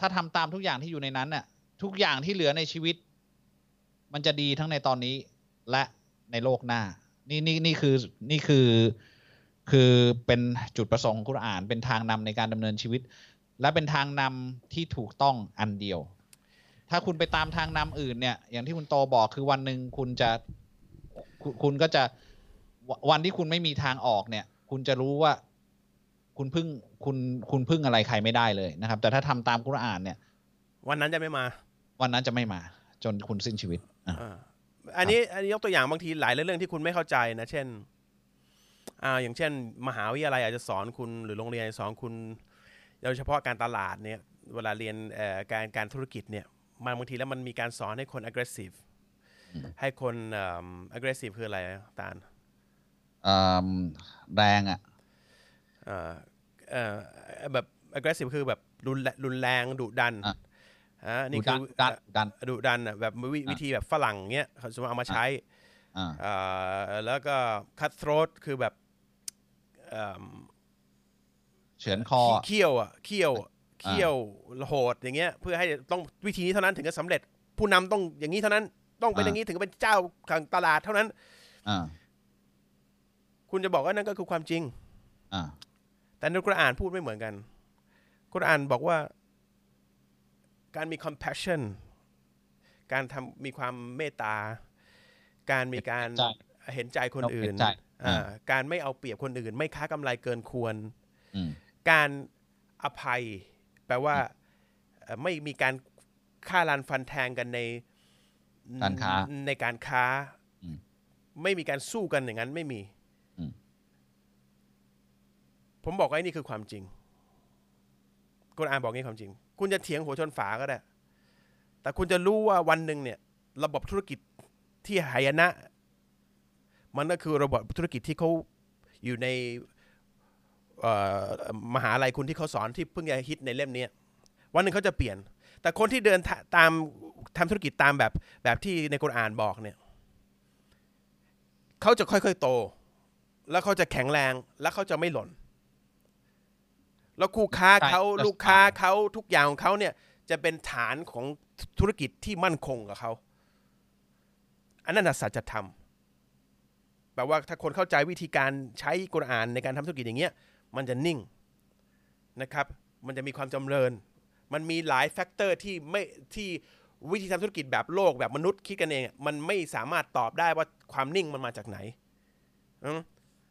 ถ้าทำตามทุกอย่างที่อยู่ในนั้นน่ะ ทุกอย่างที่เหลือในชีวิต มันจะดีทั้งในตอนนี้และในโลกหน้า นี่นี่นี่คือนี่คือคือเป็นจุดประสงค์ของกุรอาน เป็นทางนำในการดำเนินชีวิต และเป็นทางนำที่ถูกต้องอันเดียว ถ้าคุณไปตามทางนำอื่นเนี่ย อย่างที่คุณโตบอกคือวันหนึ่งคุณจะคุณคุณก็จะววันที่คุณไม่มีทางออกเนี่ย คุณจะรู้ว่าคุณพึ่งคุณคุณพึ่งอะไรใครไม่ได้เลยนะครับ แต่ถ้าทำตามกุรอานเนี่ย วันนั้นจะไม่มา วันนั้นจะไม่มา จนคุณสิ้นชีวิตอะอ่าอันนี้อันนี้ยกตัวอย่างบางทีหลายเรื่องที่คุณไม่เข้าใจนะเช่นอ่าอย่างเช่น มหาวิทยาลัยอาจจะสอนคุณหรือโรงเรียนสอนคุณโดยเฉพาะการตลาดเนี่ย เวลาเรียนเอ่อการการธุรกิจเนี่ย มันบางทีแล้วมันมีการสอนให้คน aggressive ให้คนเอิ่ม aggressive คืออะไรอะตาลอืมแรงอะเอ่อเอ่อแบบ aggressive คือแบบรุนแรรุนแรงดุดันอะอ่านี่ดัคืนอดันดันดุดันอะแบบวิวิธีแบบฝรั่งเงี้ยเขาจะมาเอามาใช้อ่าเอ่อแล้วก็ cut throat คือแบบเอิ่มเฉือนคอเคี่ยวอะเคี่ยว เคี่ยวโหดอย่างเงี้ย เพื่อให้ต้องวิธีนี้เท่านั้นถึงจะสำเร็จ ผู้นำต้องอย่างนี้เท่านั้น ต้องเป็นอย่างนี้ถึงจะเป็นเจ้าของตลาดเท่านั้นอ่าคุณจะบอกว่านั่นก็คือความจริงอ่าแต่ในกุรอานพูดไม่เหมือนกันกุรอานบอกว่า การมี compassion การทำมีความเมตตา การมีการใจเห็นใจคนอื่เห็นนใจอ่าอ่าการไม่เอาเปรียบคนอื่น ไม่ค้ากำไรเกินควรอืมการอภัย แปลว่าเอ่อไม่มีการฆ่าลานฟันแทงกันในการค้าในการค้าอืมไม่มีการสู้กันอย่างนั้นไม่มีอืมผมบอกว่าไอ้นี่คือความจริงกุรอานบอกงี้ความจริง คุณจะเถียงหัวชนฝาก็ได้ แต่คุณจะรู้ว่าวันหนึ่งเนี่ย ระบบธุรกิจที่หายนะ มันก็คือระบบธุรกิจที่เขาอยู่ในเอ่อ มหาลัยคุณที่เขาสอนที่เพิ่งจะฮิตในเล่มเนี้ยวันหนึ่งเขาจะเปลี่ยน แต่คนที่เดินทะตามทำธุรกิจตามแบบแบบที่ในกุรอานบอกเนี่ยเขาจะค่อยๆโต แล้วเขาจะแข็งแรงแล้วเขาจะไม่หล่น แล้วคู่ค้าเขาใช่ลูกค้าเขาทุกอย่างของเขาเนี่ยจะเป็นฐานของธุรกิจที่มั่นคงกับเขาอันนั้นนะสัจธรรมแปลว่าถ้าคนเข้าใจวิธีการใช้กุรอานในการทำธุรกิจอย่างเงี้ย มันจะนิ่งนะครับ มันจะมีความจำเริญ มันมีหลาย factor ที่ไม่ที่วิธีทำธุรกิจแบบโลกแบบมนุษย์คิดกันเองอะมันไม่สามารถตอบได้ว่าความนิ่งมันมาจากไหนอืม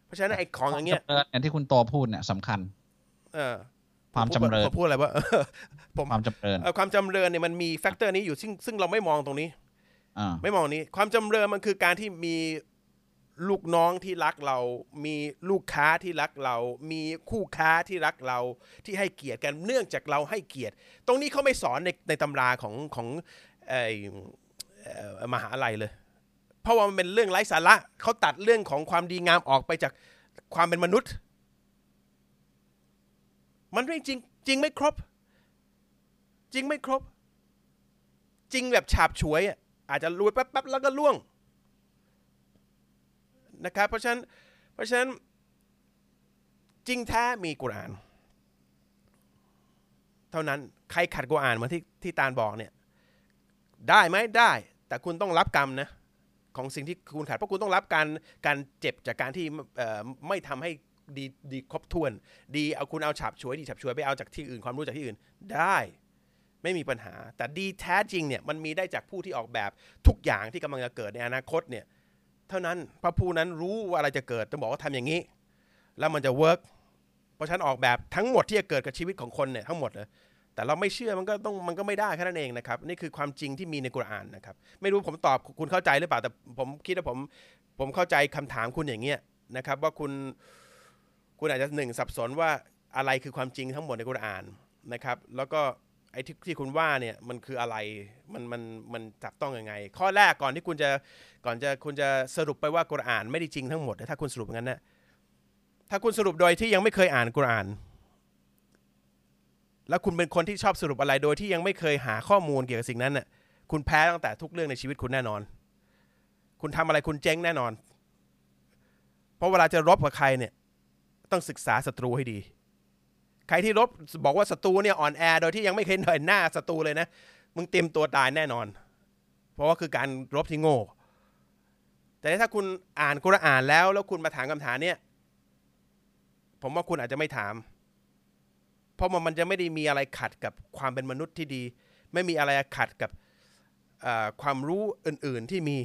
เพราะฉะนั้นไอ้ของอย่างเงี้ยจำเริญอย่างที่คุณโตพูดเนี่ยสำคัญ เออความจำเริญผมพูดอะไรว่าผมความจำเริญเอ่อความจำเริญเนี่ยมันมี factor นี้อยู่ซึ่งซึ่งเราไม่มองตรงนี้อ่าไม่มองนี้ ความจำเริญมันคือการที่มี ลูกน้องที่รักเรา มีลูกค้าที่รักเรา มีคู่ค้าที่รักเรา ที่ให้เกียรติกัน เนื่องจากเราให้เกียรติ ตรงนี้เขาไม่สอนในในตำราของของออมหาลัยเลย เพราะว่ามันเป็นเรื่องไร้สาระ เขาตัดเรื่องของความดีงามออกไปจากความเป็นมนุษย์ มันไม่จริง จริงไม่ครบ จริงไม่ครบ จริงแบบฉาบฉวยอะอาจจะรวยแป๊บๆแล้วก็ล่วง นะครับ เพราะฉะนั้นเพราะฉะนั้นจริงแท้มีกุรอาน เท่านั้นใครขัดกุรอานเหมือนที่ที่ตาลบอกเนี่ยได้ไหมได้ แต่คุณต้องรับกรรมนะของสิ่งที่คุณขัดเพราะคุณต้องรับการการเจ็บจากการที่ไม่ทำให้ดีดีครบถ้วน ดีเอาคุณเอาฉาบฉวยดีฉาบฉวยไปเอาจากที่อื่นความรู้จากที่อื่นได้ไม่มีปัญหา แต่ดีแท้จริงเนี่ยมันมีได้จากผู้ที่ออกแบบทุกอย่างที่กำลังจะเกิดในอนาคตเนี่ย เท่านั้นพระผู้นั้นรู้ว่าอะไรจะเกิดจะบอกว่าทำอย่างนี้ แล้วมันจะ work เพราะฉันออกแบบทั้งหมดที่จะเกิดกับชีวิตของคนเนี่ยทั้งหมดเลยแต่เราไม่เชื่อมันก็ต้องมันก็ไม่ได้แค่นั้นเองนะครับ นี่คือความจริงที่มีในกุรอานนะครับ ไม่รู้ผมตอบคุณเข้าใจหรือเปล่าแต่ผมคิดว่าผมผมเข้าใจคำถามคุณอย่างเงี้ยนะครับ ว่าคุณคุณอาจจะหนึ่งสับสนว่าอะไรคือความจริงทั้งหมดในกุรอานนะครับ แล้วก็ ไอ้ที่ที่คุณว่าเนี่ยมันคืออะไรมันมันมันจับต้องยังไง ข้อแรกก่อนที่คุณจะก่อนจะคุณจะสรุปไปว่ากุรอานไม่ได้จริงทั้งหมดถ้าคุณสรุปงั้นนะถ้าคุณสรุปโดยที่ยังไม่เคยอ่านกุรอาน แล้วคุณเป็นคนที่ชอบสรุปอะไรโดยที่ยังไม่เคยหาข้อมูลเกี่ยวกับสิ่งนั้นน่ะคุณแพ้ตั้งแต่ทุกเรื่องในชีวิตคุณแน่นอน คุณทำอะไรคุณเจ๊งแน่นอน เพราะเวลาจะรบกับใครเนี่ยต้องศึกษาศัตรูให้ดี ใครที่รบบอกว่าศัตรูเนี่ยอ่อนแอโดยที่ยังไม่เคยเห็นหน้าศัตรูเลยนะมึงเตรียมตัวตายแน่นอน เพราะว่าคือการรบที่โง่ แต่ถ้าคุณอ่านกุรอานแล้ว แล้วคุณมาถามคำถามเนี่ยผมว่าคุณอาจจะไม่ถาม เพราะมันมันจะไม่ได้มีอะไรขัดกับความเป็นมนุษย์ที่ดี ไม่มีอะไรขัดกับความรู้อื่น ๆที่มี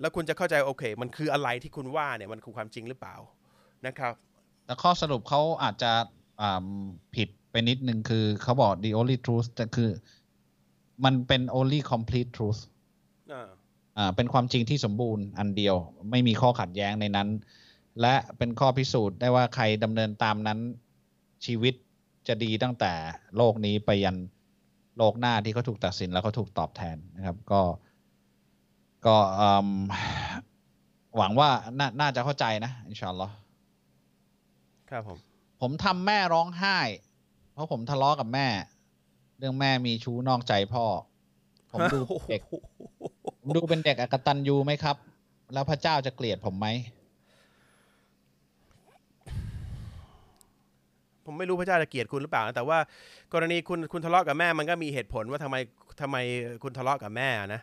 แล้วคุณจะเข้าใจโอเค มันคืออะไรที่คุณว่าเนี่ยมันคือความจริงหรือเปล่านะครับแต่ข้อสรุปเขาอาจจะ ผิดไปนิดนึงคือเขาบอก the only truth แต่คือ มันเป็น only complete truth อ่าอ่าเป็นความจริงที่สมบูรณ์อันเดียว ไม่มีข้อขัดแย้งในนั้น และเป็นข้อพิสูจน์ได้ว่าใครดำเนินตามนั้นชีวิตจะดีตั้งแต่โลกนี้ไปยันโลกหน้าที่เขาถูกตัดสินแล้วเขาถูกตอบแทนนะครับ ก็ ก็อืมหวังว่านาน่าจะเข้าใจนะ อินชาอัลลอฮ์ครับผม ผมทำแม่ร้องไห้ เพราะผมทะเลาะกับแม่ เรื่องแม่มีชู้นอกใจพ่อ ผมดูเด็กผมดูเป็นเด็กอกตันยูไหมครับ แล้วพระเจ้าจะเกลียดผมไหม ผมไม่รู้พระเจ้าจะเกลียดคุณหรือเปล่านะแต่ว่ากรณีคุณคุณทะเลาะกับแม่มันก็มีเหตุผลว่าทำไมทำไมคุณทะเลาะกับแม่นะ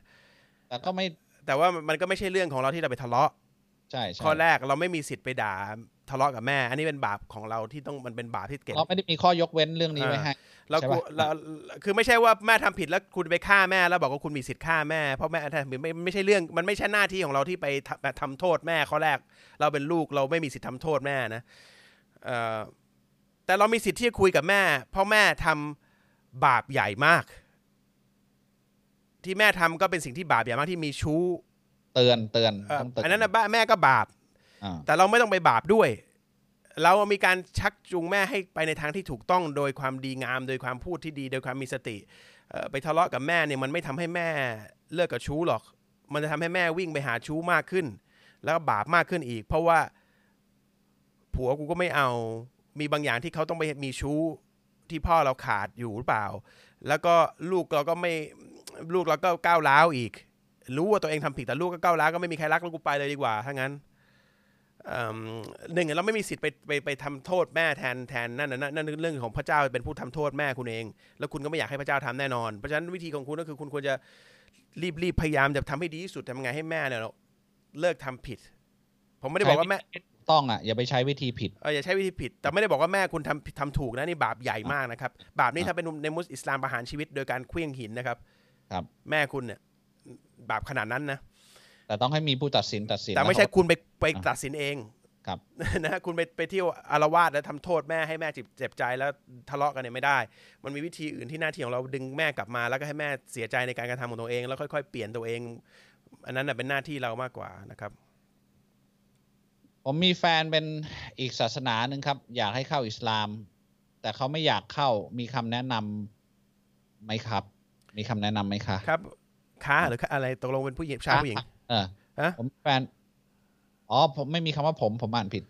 แต่ก็ไม่แต่ว่ามันก็ไม่ใช่เรื่องของเราที่เราไปทะเลาะ ใช่ใช่ข้อแรกเราไม่มีสิทธิ์ไปด่า ทะเลาะกับแม่ อันนี้เป็นบาปของเราที่ต้องมันเป็นบาปที่เก็บเราไม่ได้มีข้อยกเว้นเรื่องนี้ไว้ให้เราใช่กูปะเราคือไม่ใช่ว่าแม่ทำผิดแล้วคุณไปฆ่าแม่แล้วบอกว่าคุณมีสิทธิ์ฆ่าแม่เพราะแม่ทำผิดไม่ไม่ใช่เรื่องมันไม่ใช่หน้าที่ของเราที่ไปทำทำโทษแม่ข้อแรก เราเป็นลูกเราไม่มีสิทธิ์ทำโทษแม่นะเอ่อแต่เรามีสิทธิ์ที่จะคุยกับแม่ เพราะแม่ทำบาปใหญ่มาก ที่แม่ทำก็เป็นสิ่งที่บาปใหญ่มากที่มีชู้เตือนเตือนเอ่อต้องเตือนอันนั้นนะบ้าแม่ก็บาปอ่า แต่เราไม่ต้องไปบาปด้วย เรามีการชักจูงแม่ให้ไปในทางที่ถูกต้องโดยความดีงาม โดยความพูดที่ดี โดยความมีสติไปทะเลาะกับแม่เนี่ยมันไม่ทำให้แม่เลิกกับชู้หรอก มันจะทำให้แม่วิ่งไปหาชู้มากขึ้น แล้วบาปมากขึ้นอีก เพราะว่าผัวกูก็ไม่เอา มีบางอย่างที่เขาต้องไปมีชู้ที่พ่อเราขาดอยู่หรือเปล่า แล้วก็ลูกเราก็ไม่ลูกเราก็ก้าวร้าวอีก รู้ว่าตัวเองทำผิดแต่ลูกก็ก้าวร้าวก็ไม่มีใครรักแล้วกูไปเลยดีกว่าถ้างั้น หนึ่งเราไม่มีสิทธิ์ไปไปไปทำโทษแม่แทนแทนนั่นนะนั่นนั่นเรื่องของพระเจ้าเป็นผู้ทำโทษแม่คุณเอง แล้วคุณก็ไม่อยากให้พระเจ้าทำแน่นอน เพราะฉะนั้นวิธีของคุณก็คือคุณควรจะรีบรีบพยายามจะทำให้ดีที่สุดทำไงให้แม่เนี่ยเลิกทำผิด ผมไม่ได้บอกว่าแม่ต้องอะอย่าไปใช้วิธีผิดเอออย่าใช้วิธีผิด แต่ไม่ได้บอกว่าแม่คุณทำผิดทำถูกนะนี่บาปใหญ่มากนะครับ บาปนี้อะถ้าเป็นในมุสอิสลามประหารชีวิตโดยการเคลี้ยงหินนะครับ ครับ แม่คุณเนี่ยบาปขนาดนั้นนะ แต่ต้องให้มีผู้ตัดสินตัดสิน แต่ไม่ใช่ล้วคุณไปไปอะตัดสินเองครับนะคุณไปไปเที่ยวอารวาสแล้วทำโทษแม่ให้แม่เจ็บเจ็บใจแล้วทะเลาะกันเนี่ยไม่ได้ มันมีวิธีอื่นที่หน้าที่ของเราดึงแม่กลับมาแล้วก็ให้แม่เสียใจในการกระทำของตัวเอง แล้วค่อยๆ เปลี่ยนตัวเอง อันนั้นนะเป็นหน้าที่เรามากกว่านะครับผมมีแฟนเป็นอีกศาสนาหนึ่งครับ อยากให้เข้าอิสลาม แต่เขาไม่อยากเข้ามีคำแนะนำไหมครับ มีคำแนะนำไหมคะครับค้าหรืออะไรตกลงเป็นผู้หญิงชายผู้หญิง เออฮะผมแฟน อ๋อ ผมไม่มีคำว่าผม ผมอ่านผิด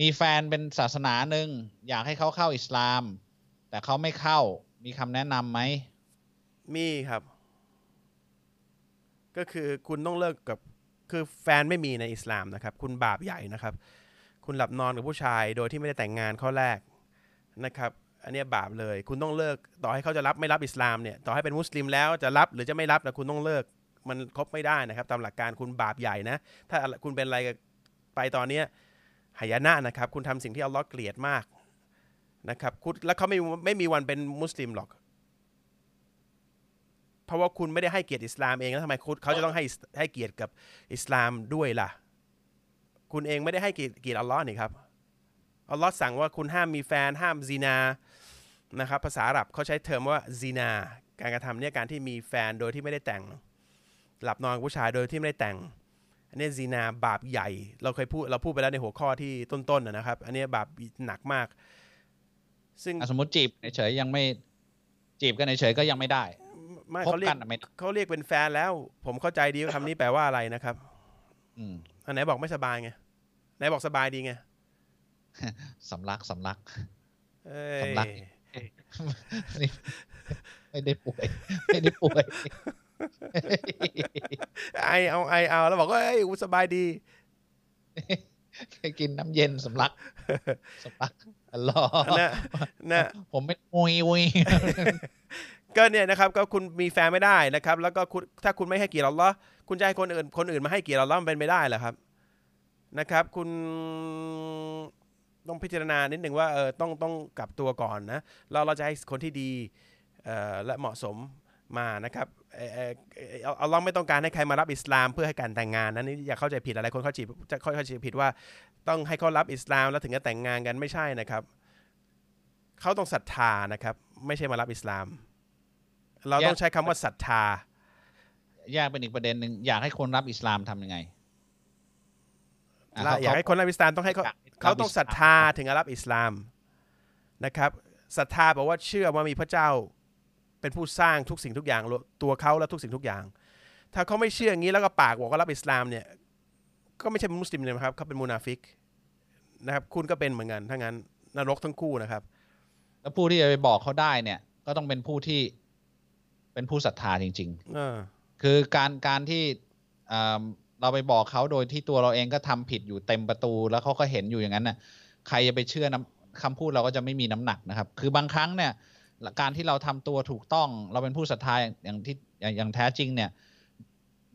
มีแฟนเป็นศาสนาหนึ่งอยากให้เขาเข้าอิสลาม แต่เขาไม่เข้า มีคำแนะนำไหม มีครับ ก็คือคุณต้องเลิกกับ คือแฟนไม่มีในอิสลามนะครับ คุณบาปใหญ่นะครับ คุณหลับนอนกับผู้ชายโดยที่ไม่ได้แต่งงานข้อแรกนะครับอันเนี้ยบาปเลย คุณต้องเลิก ต่อให้เขาจะรับไม่รับอิสลามเนี่ย ต่อให้เป็นมุสลิมแล้วจะรับหรือจะไม่รับนะคุณต้องเลิก มันครบไม่ได้นะครับ ตามหลักการคุณบาปใหญ่นะ ถ้าคุณเป็นอะไรไปตอนเนี้ยหายนะนะครับ คุณทำสิ่งที่อัลลอฮ์เกลียดมากนะครับคุณแล้วเขาไม่ไม่มีวันเป็นมุสลิมหรอก เพราะว่าคุณไม่ได้ให้เกียรติอิสลามเองแล้วทำไมคุณเขาจะต้องให้ให้เกียรติกับอิสลามด้วยล่ะ คุณเองไม่ได้ให้เกียรติเกียรติอัลลอฮ์นี่ครับอัลลอฮ์สั่งว่าคุณห้ามมีแฟนห้ามซีนานะครับภาษาอาหรับเขาใช้เทอมว่าซีนา การกระทำเนี่ยการที่มีแฟนโดยที่ไม่ได้แต่ง หลับนอนกับผู้ชายโดยที่ไม่ได้แต่ง อันนี้ซีนาบาปใหญ่ เราเคยพูดเราพูดไปแล้วในหัวข้อที่ต้นๆนะนะครับ อันนี้บาปหนักมาก ซึ่งอะสมมติจีบเฉยๆยังไม่จีบกันเฉยๆก็ยังไม่ได้ไม่คบเขาเรียกักนอะไม่เขาเรียกเป็นแฟนแล้ว ผมเข้าใจดีว่าคำนี้แปลว่าอะไรนะครับ อืมอันไหนบอกไม่สบายไงไหนบอกสบายดีไงสำลักสำลักเอ้ยสำลักนี่ไม่ได้ป่วยไม่ได้ป่วย ไอเอาไอเอาแล้วบอกว่าเอ้ยกูสบายดีไปกินน้ำเย็นสำลักสำลักอัลลอฮ์นะนะผมไม่อุยอุยก็เนี่ยนะครับก็คุณมีแฟนไม่ได้นะครับ แล้วก็คุณถ้าคุณไม่ให้เกียรติอัลลอฮ์คุณจะให้คนอื่น คนอื่นมาให้เกียรติอัลลอฮ์มันเป็นไม่ได้เหรอครับนะครับ คุณต้องพิจารณานิดหนึ่งว่าเออต้องต้องกลับตัวก่อนนะเราเราจะให้คนที่ดีเอ่อและเหมาะสม มานะครับเอ่อเอ่อเอ่ออัลลอฮ์ไม่ต้องการให้ใครมารับอิสลามเพื่อให้การแต่งงานนะนี่อย่าเข้าใจผิดอะไรคนเข้าใจจะเข้าใจผิดว่าต้องให้เขารับอิสลามแล้วถึงจะแต่งงานกันไม่ใช่นะครับเขาต้องศรัทธานะครับ ไม่ใช่มารับอิสลาม เราต้องใช้คำว่าศรัทธาแยกเป็นอีกประเด็นหนึ่งอยากให้คนรับอิสลามทำยังไงะและเขอยากให้คนรับอิสลามต้องให้เขาอยกเขาต้องบศรัทธาถึงจะรับอิสลามนะครับศรัทธาแปลว่าเชื่อว่ามีพระเจ้า เป็นผู้สร้างทุกสิ่งทุกอย่างตัวเขาและทุกสิ่งทุกอย่าง ถ้าเขาไม่เชื่ออย่างนี้แล้วก็ปากบอกว่ารับอิสลามเนี่ยก็ไม่ใช่เป็นมุสลิมเลยนะครับเขาเป็นมูนาฟิกนะครับ คุณก็เป็นเหมือนกันถ้างั้นนรกทั้งคู่นะครับ แล้วผู้ที่จะไปบอกเขาได้เนี่ย ก็ต้องเป็นผู้ที่เป็นผู้ศรัทธาจริงเออๆคือการการที่อ่าเราไปบอกเขาโดยที่ตัวเราเองก็ทำผิดอยู่เต็มประตู แล้วเขาก็เห็นอยู่อย่างนั้นน่ะ ใครจะไปเชื่อน้ำคำพูดเราก็จะไม่มีน้ำหนักนะครับ คือบางครั้งเนี่ย การที่เราทำตัวถูกต้อง เราเป็นผู้ศรัทธาอย่างที่อย่างอย่างแท้จริงเนี่ย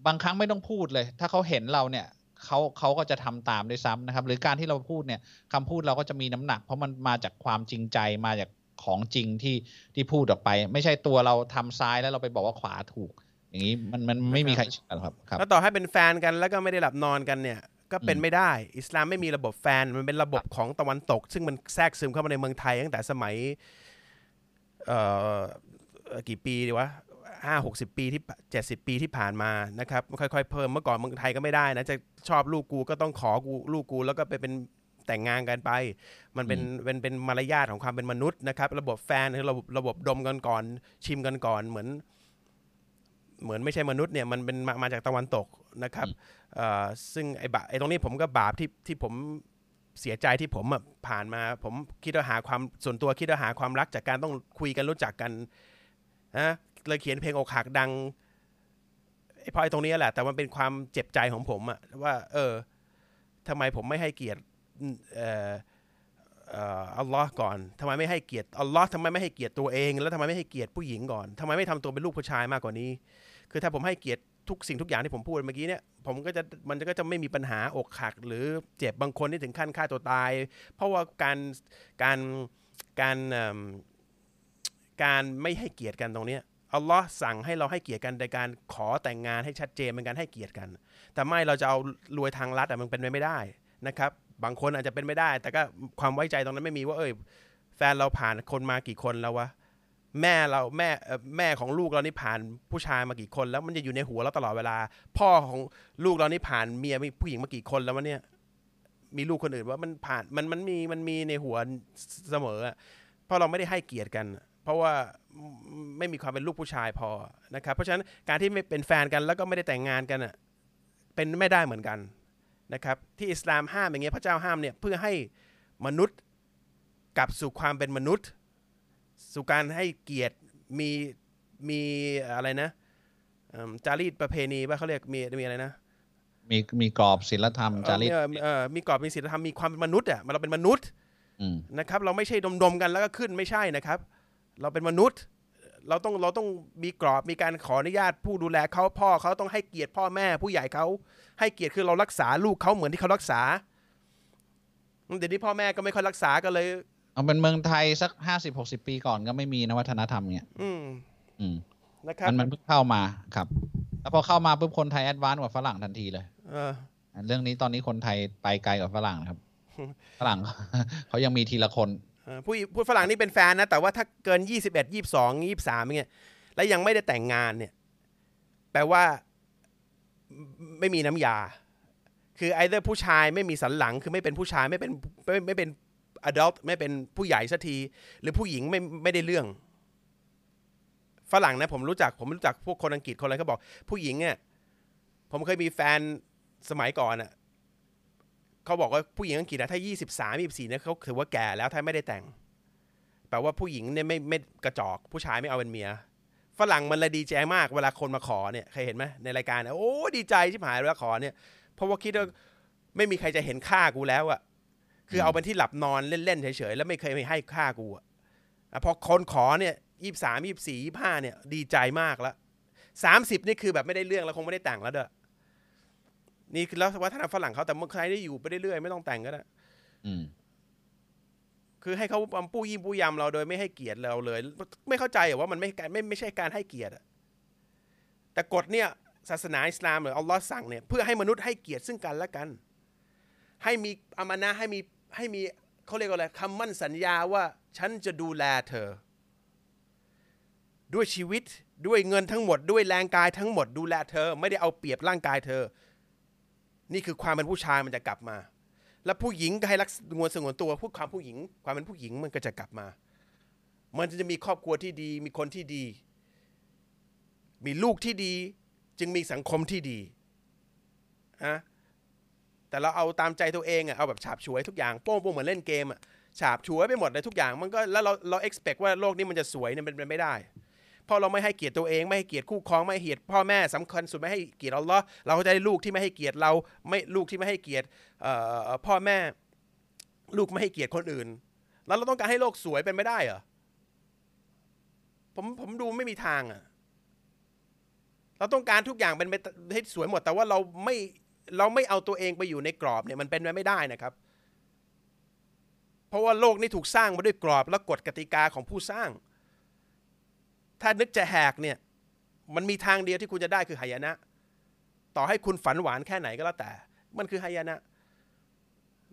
บางครั้งไม่ต้องพูดเลย ถ้าเขาเห็นเราเนี่ยเขาเขาก็จะทำตามด้วยซ้ำนะครับ หรือการที่เราพูดเนี่ยคำพูดเราก็จะมีน้ำหนัก เพราะมันมาจากความจริงใจมาจากของจริงที่ที่พูดออกไป ไม่ใช่ตัวเราทำซ้ายแล้วเราไปบอกว่าขวาถูก อย่างนี้มันมันไม่มีใครเชื่อหรอกครับครับ แล้วต่อให้เป็นแฟนกันแล้วก็ไม่ได้หลับนอนกันเนี่ย ก็เป็นอืมไม่ได้ อิสลามไม่มีระบบแฟนมันเป็นระบบของตะวันตก ซึ่งมันแทรกซึมเข้ามาในเมืองไทยตั้งแต่สมัย เอ่อเอ่อกี่ปีดีวะห้าหกสิบปีที่เจ็ดสิบปีที่ผ่านมานะครับค่อยๆเพิ่มเมื่อก่อนเมืองไทยก็ไม่ได้นะจะชอบลูกกูก็ต้องขอกูลูกกูแล้วก็ไปเป็นแต่งงานกันไป มันเป็นเป็นเป็นมารยาทของความเป็นมนุษย์นะครับ ระบบแฟนคือระบบระบบดมกันก่อน ชิมกันก่อนเหมือน เหมือนไม่ใช่มนุษย์เนี่ยมันเป็นมามาจากตะวันตกนะครับเอ่อซึ่งไอ้บาไอ้ตรงนี้ผมก็บาปที่ที่ผม เสียใจที่ผมผ่านมา ผมคิดว่าหาความส่วนตัวคิดว่าหาความรักจากการต้องคุยกันรู้จักกันนะเลยเขียนเพลงอกหักดังไอ้เพราะไอ้ตรงนี้แหละ แต่มันเป็นความเจ็บใจของผมอะว่า เออทำไมผมไม่ให้เกียรติเอ่อเอ่ออัลลอฮ์ก่อนทำไมไม่ให้เกียรติอัลลอฮ์ทำไมไม่ให้เกียรติตัวเอง แล้วทำไมไม่ให้เกียรติผู้หญิงก่อนทำไมไม่ทำตัวเป็นลูกผู้ชายมากกว่านี้ คือถ้าผมให้เกียรติ ทุกสิ่งทุกอย่างที่ผมพูดเมื่อกี้เนี่ยผมก็จะมันก็จะไม่มีปัญหาอกหัก หรือเจ็บบางคนที่ถึงขั้นฆ่าตัวตาย เพราะว่าการการการการไม่ให้เกียรติกันตรงเนี้ยอัลลอฮ์สั่งให้เราให้เกียรติกันในการขอแต่งงานให้ชัดเจนเป็นการให้เกียรติกัน แต่ไม่เราจะเอารวยทางลัดอะมันเป็นไปไม่ได้นะครับ บางคนอาจจะเป็นไม่ได้ แต่ก็ความไว้ใจตรงนั้นไม่มีว่าเอ้ยแฟนเราผ่านคนมากี่คนแล้ววะ แม่เราแม่แม่ของลูกเรานี่ผ่านผู้ชายมากี่คน แล้วมันจะอยู่ในหัวเราตลอดเวลา พ่อของลูกเรานี่ผ่านเมียมีผู้หญิงมากี่คนแล้ววะเนี่ย มีลูกคนอื่นว่ามันผ่านมันมันมีมันมีในหัวเสมอเพราะเราไม่ได้ให้เกียรติกัน เพราะว่าไม่มีความเป็นลูกผู้ชายพอนะครับเพราะฉะนั้นการที่ไม่เป็นแฟนกันแล้วก็ไม่ได้แต่งงานกันอะเป็นไม่ได้เหมือนกันนะครับที่อิสลามห้ามอย่างเงี้ยพระเจ้าห้ามเนี่ยเพื่อให้มนุษย์กลับสู่ความเป็นมนุษย์ สู่การให้เกียรติมีมีอะไรนะเอิ่มจารีตประเพณีว่าเขาเรียกมีมีอะไรนะมีมีกรอบศีลธรรมจารีตเออมีเออมีกรอบมีศีลธรรมมีความเป็นมนุษย์อะเราเป็นมนุษย์อืมนะครับ เราไม่ใช่ดมๆกันแล้วก็ขึ้นไม่ใช่นะครับ เราเป็นมนุษย์ เราต้องเราต้องมีกรอบมีการขออนุญาตผู้ดูแลเขาพ่อเขาต้องให้เกียรติพ่อแม่ ผู้ใหญ่เขาให้เกียรติคือเรารักษาลูกเขาเหมือนที่เขารักษาเดี๋ยวนี้พ่อแม่ก็ไม่ค่อยรักษาก็เลย เอาเป็นเมืองไทยสักห้าสิบหกสิบปีก่อนก็ไม่มีนะวัฒนธรรมเนี่ยอืม อืมนะครับมันมันเพิ่งเข้ามาครับแล้วพอเข้ามาปุ๊บคนไทยแอดวานซ์กว่าฝรั่งทันทีเลย เอออะเรื่องนี้ตอนนี้คนไทยไปไกลกว่าฝรั่งนะครับ ฝรั่งเขายังมีทีละคนเออผู้ผู้ฝรั่งนี่เป็นแฟนนะ แต่ว่าถ้าเกิน21 22 23อย่างเงี้ยแล้วยังไม่ได้แต่งงานเนี่ย แปลว่าไม่ไม่มีน้ำยา คือไอ้เรื่องผู้ชายไม่มีสันหลัง คือไม่เป็นผู้ชายไม่เป็นไม่ไม่เป็น adult ไม่เป็นผู้ใหญ่สักที หรือผู้หญิงไม่ไม่ได้เรื่อง ฝรั่งนะผมรู้จักผมรู้จักพวกคนอังกฤษคนอะไรเขาบอก ผู้หญิงเนี่ยผมเคยมีแฟนสมัยก่อนอะเขาบอกว่าผู้หญิงอังกฤษนะถ้า23 24เนี่ยเขาถือว่าแก่แล้วถ้าไม่ได้แต่ง แปลว่าผู้หญิงเนี่ยไม่ไม่กระจอกผู้ชายไม่เอาเป็นเมียฝรั่งมันลยดีใจมากเวลาคนมาขอเนี่ยเคยเห็นไหมในรายการโอ้ดีใจชิบหายเวลาขอเนี่ยเพราะว่าคิดว่าไม่มีใครจะเห็นค่ากูแล้วอะ คือเอาเป็นที่หลับนอนเล่นๆเฉยๆแล้วไม่เคยไม่ให้ค่ากูอะอะพอคนขอเนี่ยยี่สามยี่สี่ยี่ห้าเนี่ย ดีใจมากแล้วสามสิบนี่คือแบบไม่ได้เรื่องแล้วคงไม่ได้แต่งแล้วเด้อนี่คือแล้ววัฒนธรรมฝรั่งเขาแต่เมื่อใครได้อยู่ไปเรื่อยๆไม่ต้องแต่งก็ได้อืมคือให้เขาปปู้ยิ้มปู้ยำเราโดยไม่ให้เกียรติเราเลย ไม่เข้าใจเหรอว่ามันไม่ไม่ไม่ใช่การให้เกียรติอะแต่กฎเนี่ยศาสนาอิสลามหรืออัลลอฮ์สั่งเนี่ยเพื่อให้มนุษย์ให้เกียรติซึ่งกันและกัน ให้มีอามานะห์ให้มี ให้มีเขาเรียกว่าอะไรคำมั่นสัญญาว่าฉันจะดูแลเธอ ด้วยชีวิตด้วยเงินทั้งหมด ด้วยแรงกายทั้งหมด ดูแลเธอ ไม่ได้เอาเปรียบร่างกายเธอ นี่คือความเป็นผู้ชายมันจะกลับมา แล้วผู้หญิงก็ให้รักงวนสงวนตัวพูดความผู้หญิง ความเป็นผู้หญิงมันก็จะกลับมา มันจะมีครอบครัวที่ดี มีคนที่ดี มีลูกที่ดี จึงมีสังคมที่ดีอะ แต่เราเอาตามใจตัวเองอะเอาแบบฉาบฉวยทุกอย่างโป้งโป้งเหมือนเล่นเกมอะฉาบฉวยไปหมดเลยทุกอย่างมันก็แล้วเราเรา expect ว่าโลกนี้มันจะสวยเนี่ยมันเป็นไม่ได้เพราะเราไม่ให้เกียรติตัวเองไม่ให้เกียรติคู่ครองไม่ให้เกียรติพ่อแม่สำคัญสุดไม่ให้เกียรติอัลลอฮ์เราก็จะได้ลูกที่ไม่ให้เกียรติเราไม่ลูกที่ไม่ให้เกียรติพ่อแม่ ลูกไม่ให้เกียรติคนอื่น แล้วเราต้องการให้โลกสวยเป็นไม่ได้เหรอผมผมดูไม่มีทางอะเราต้องการทุกอย่างเป็นไปให้สวยหมด แต่ว่าเราไม่ เราไม่เอาตัวเองไปอยู่ในกรอบเนี่ยมันเป็นไปไม่ได้นะครับ เพราะว่าโลกนี้ถูกสร้างมาด้วยกรอบและกฎกติกาของผู้สร้าง ถ้านึกจะแหกเนี่ยมันมีทางเดียวที่คุณจะได้คือหายนะ ต่อให้คุณฝันหวานแค่ไหนก็แล้วแต่ มันคือหายนะ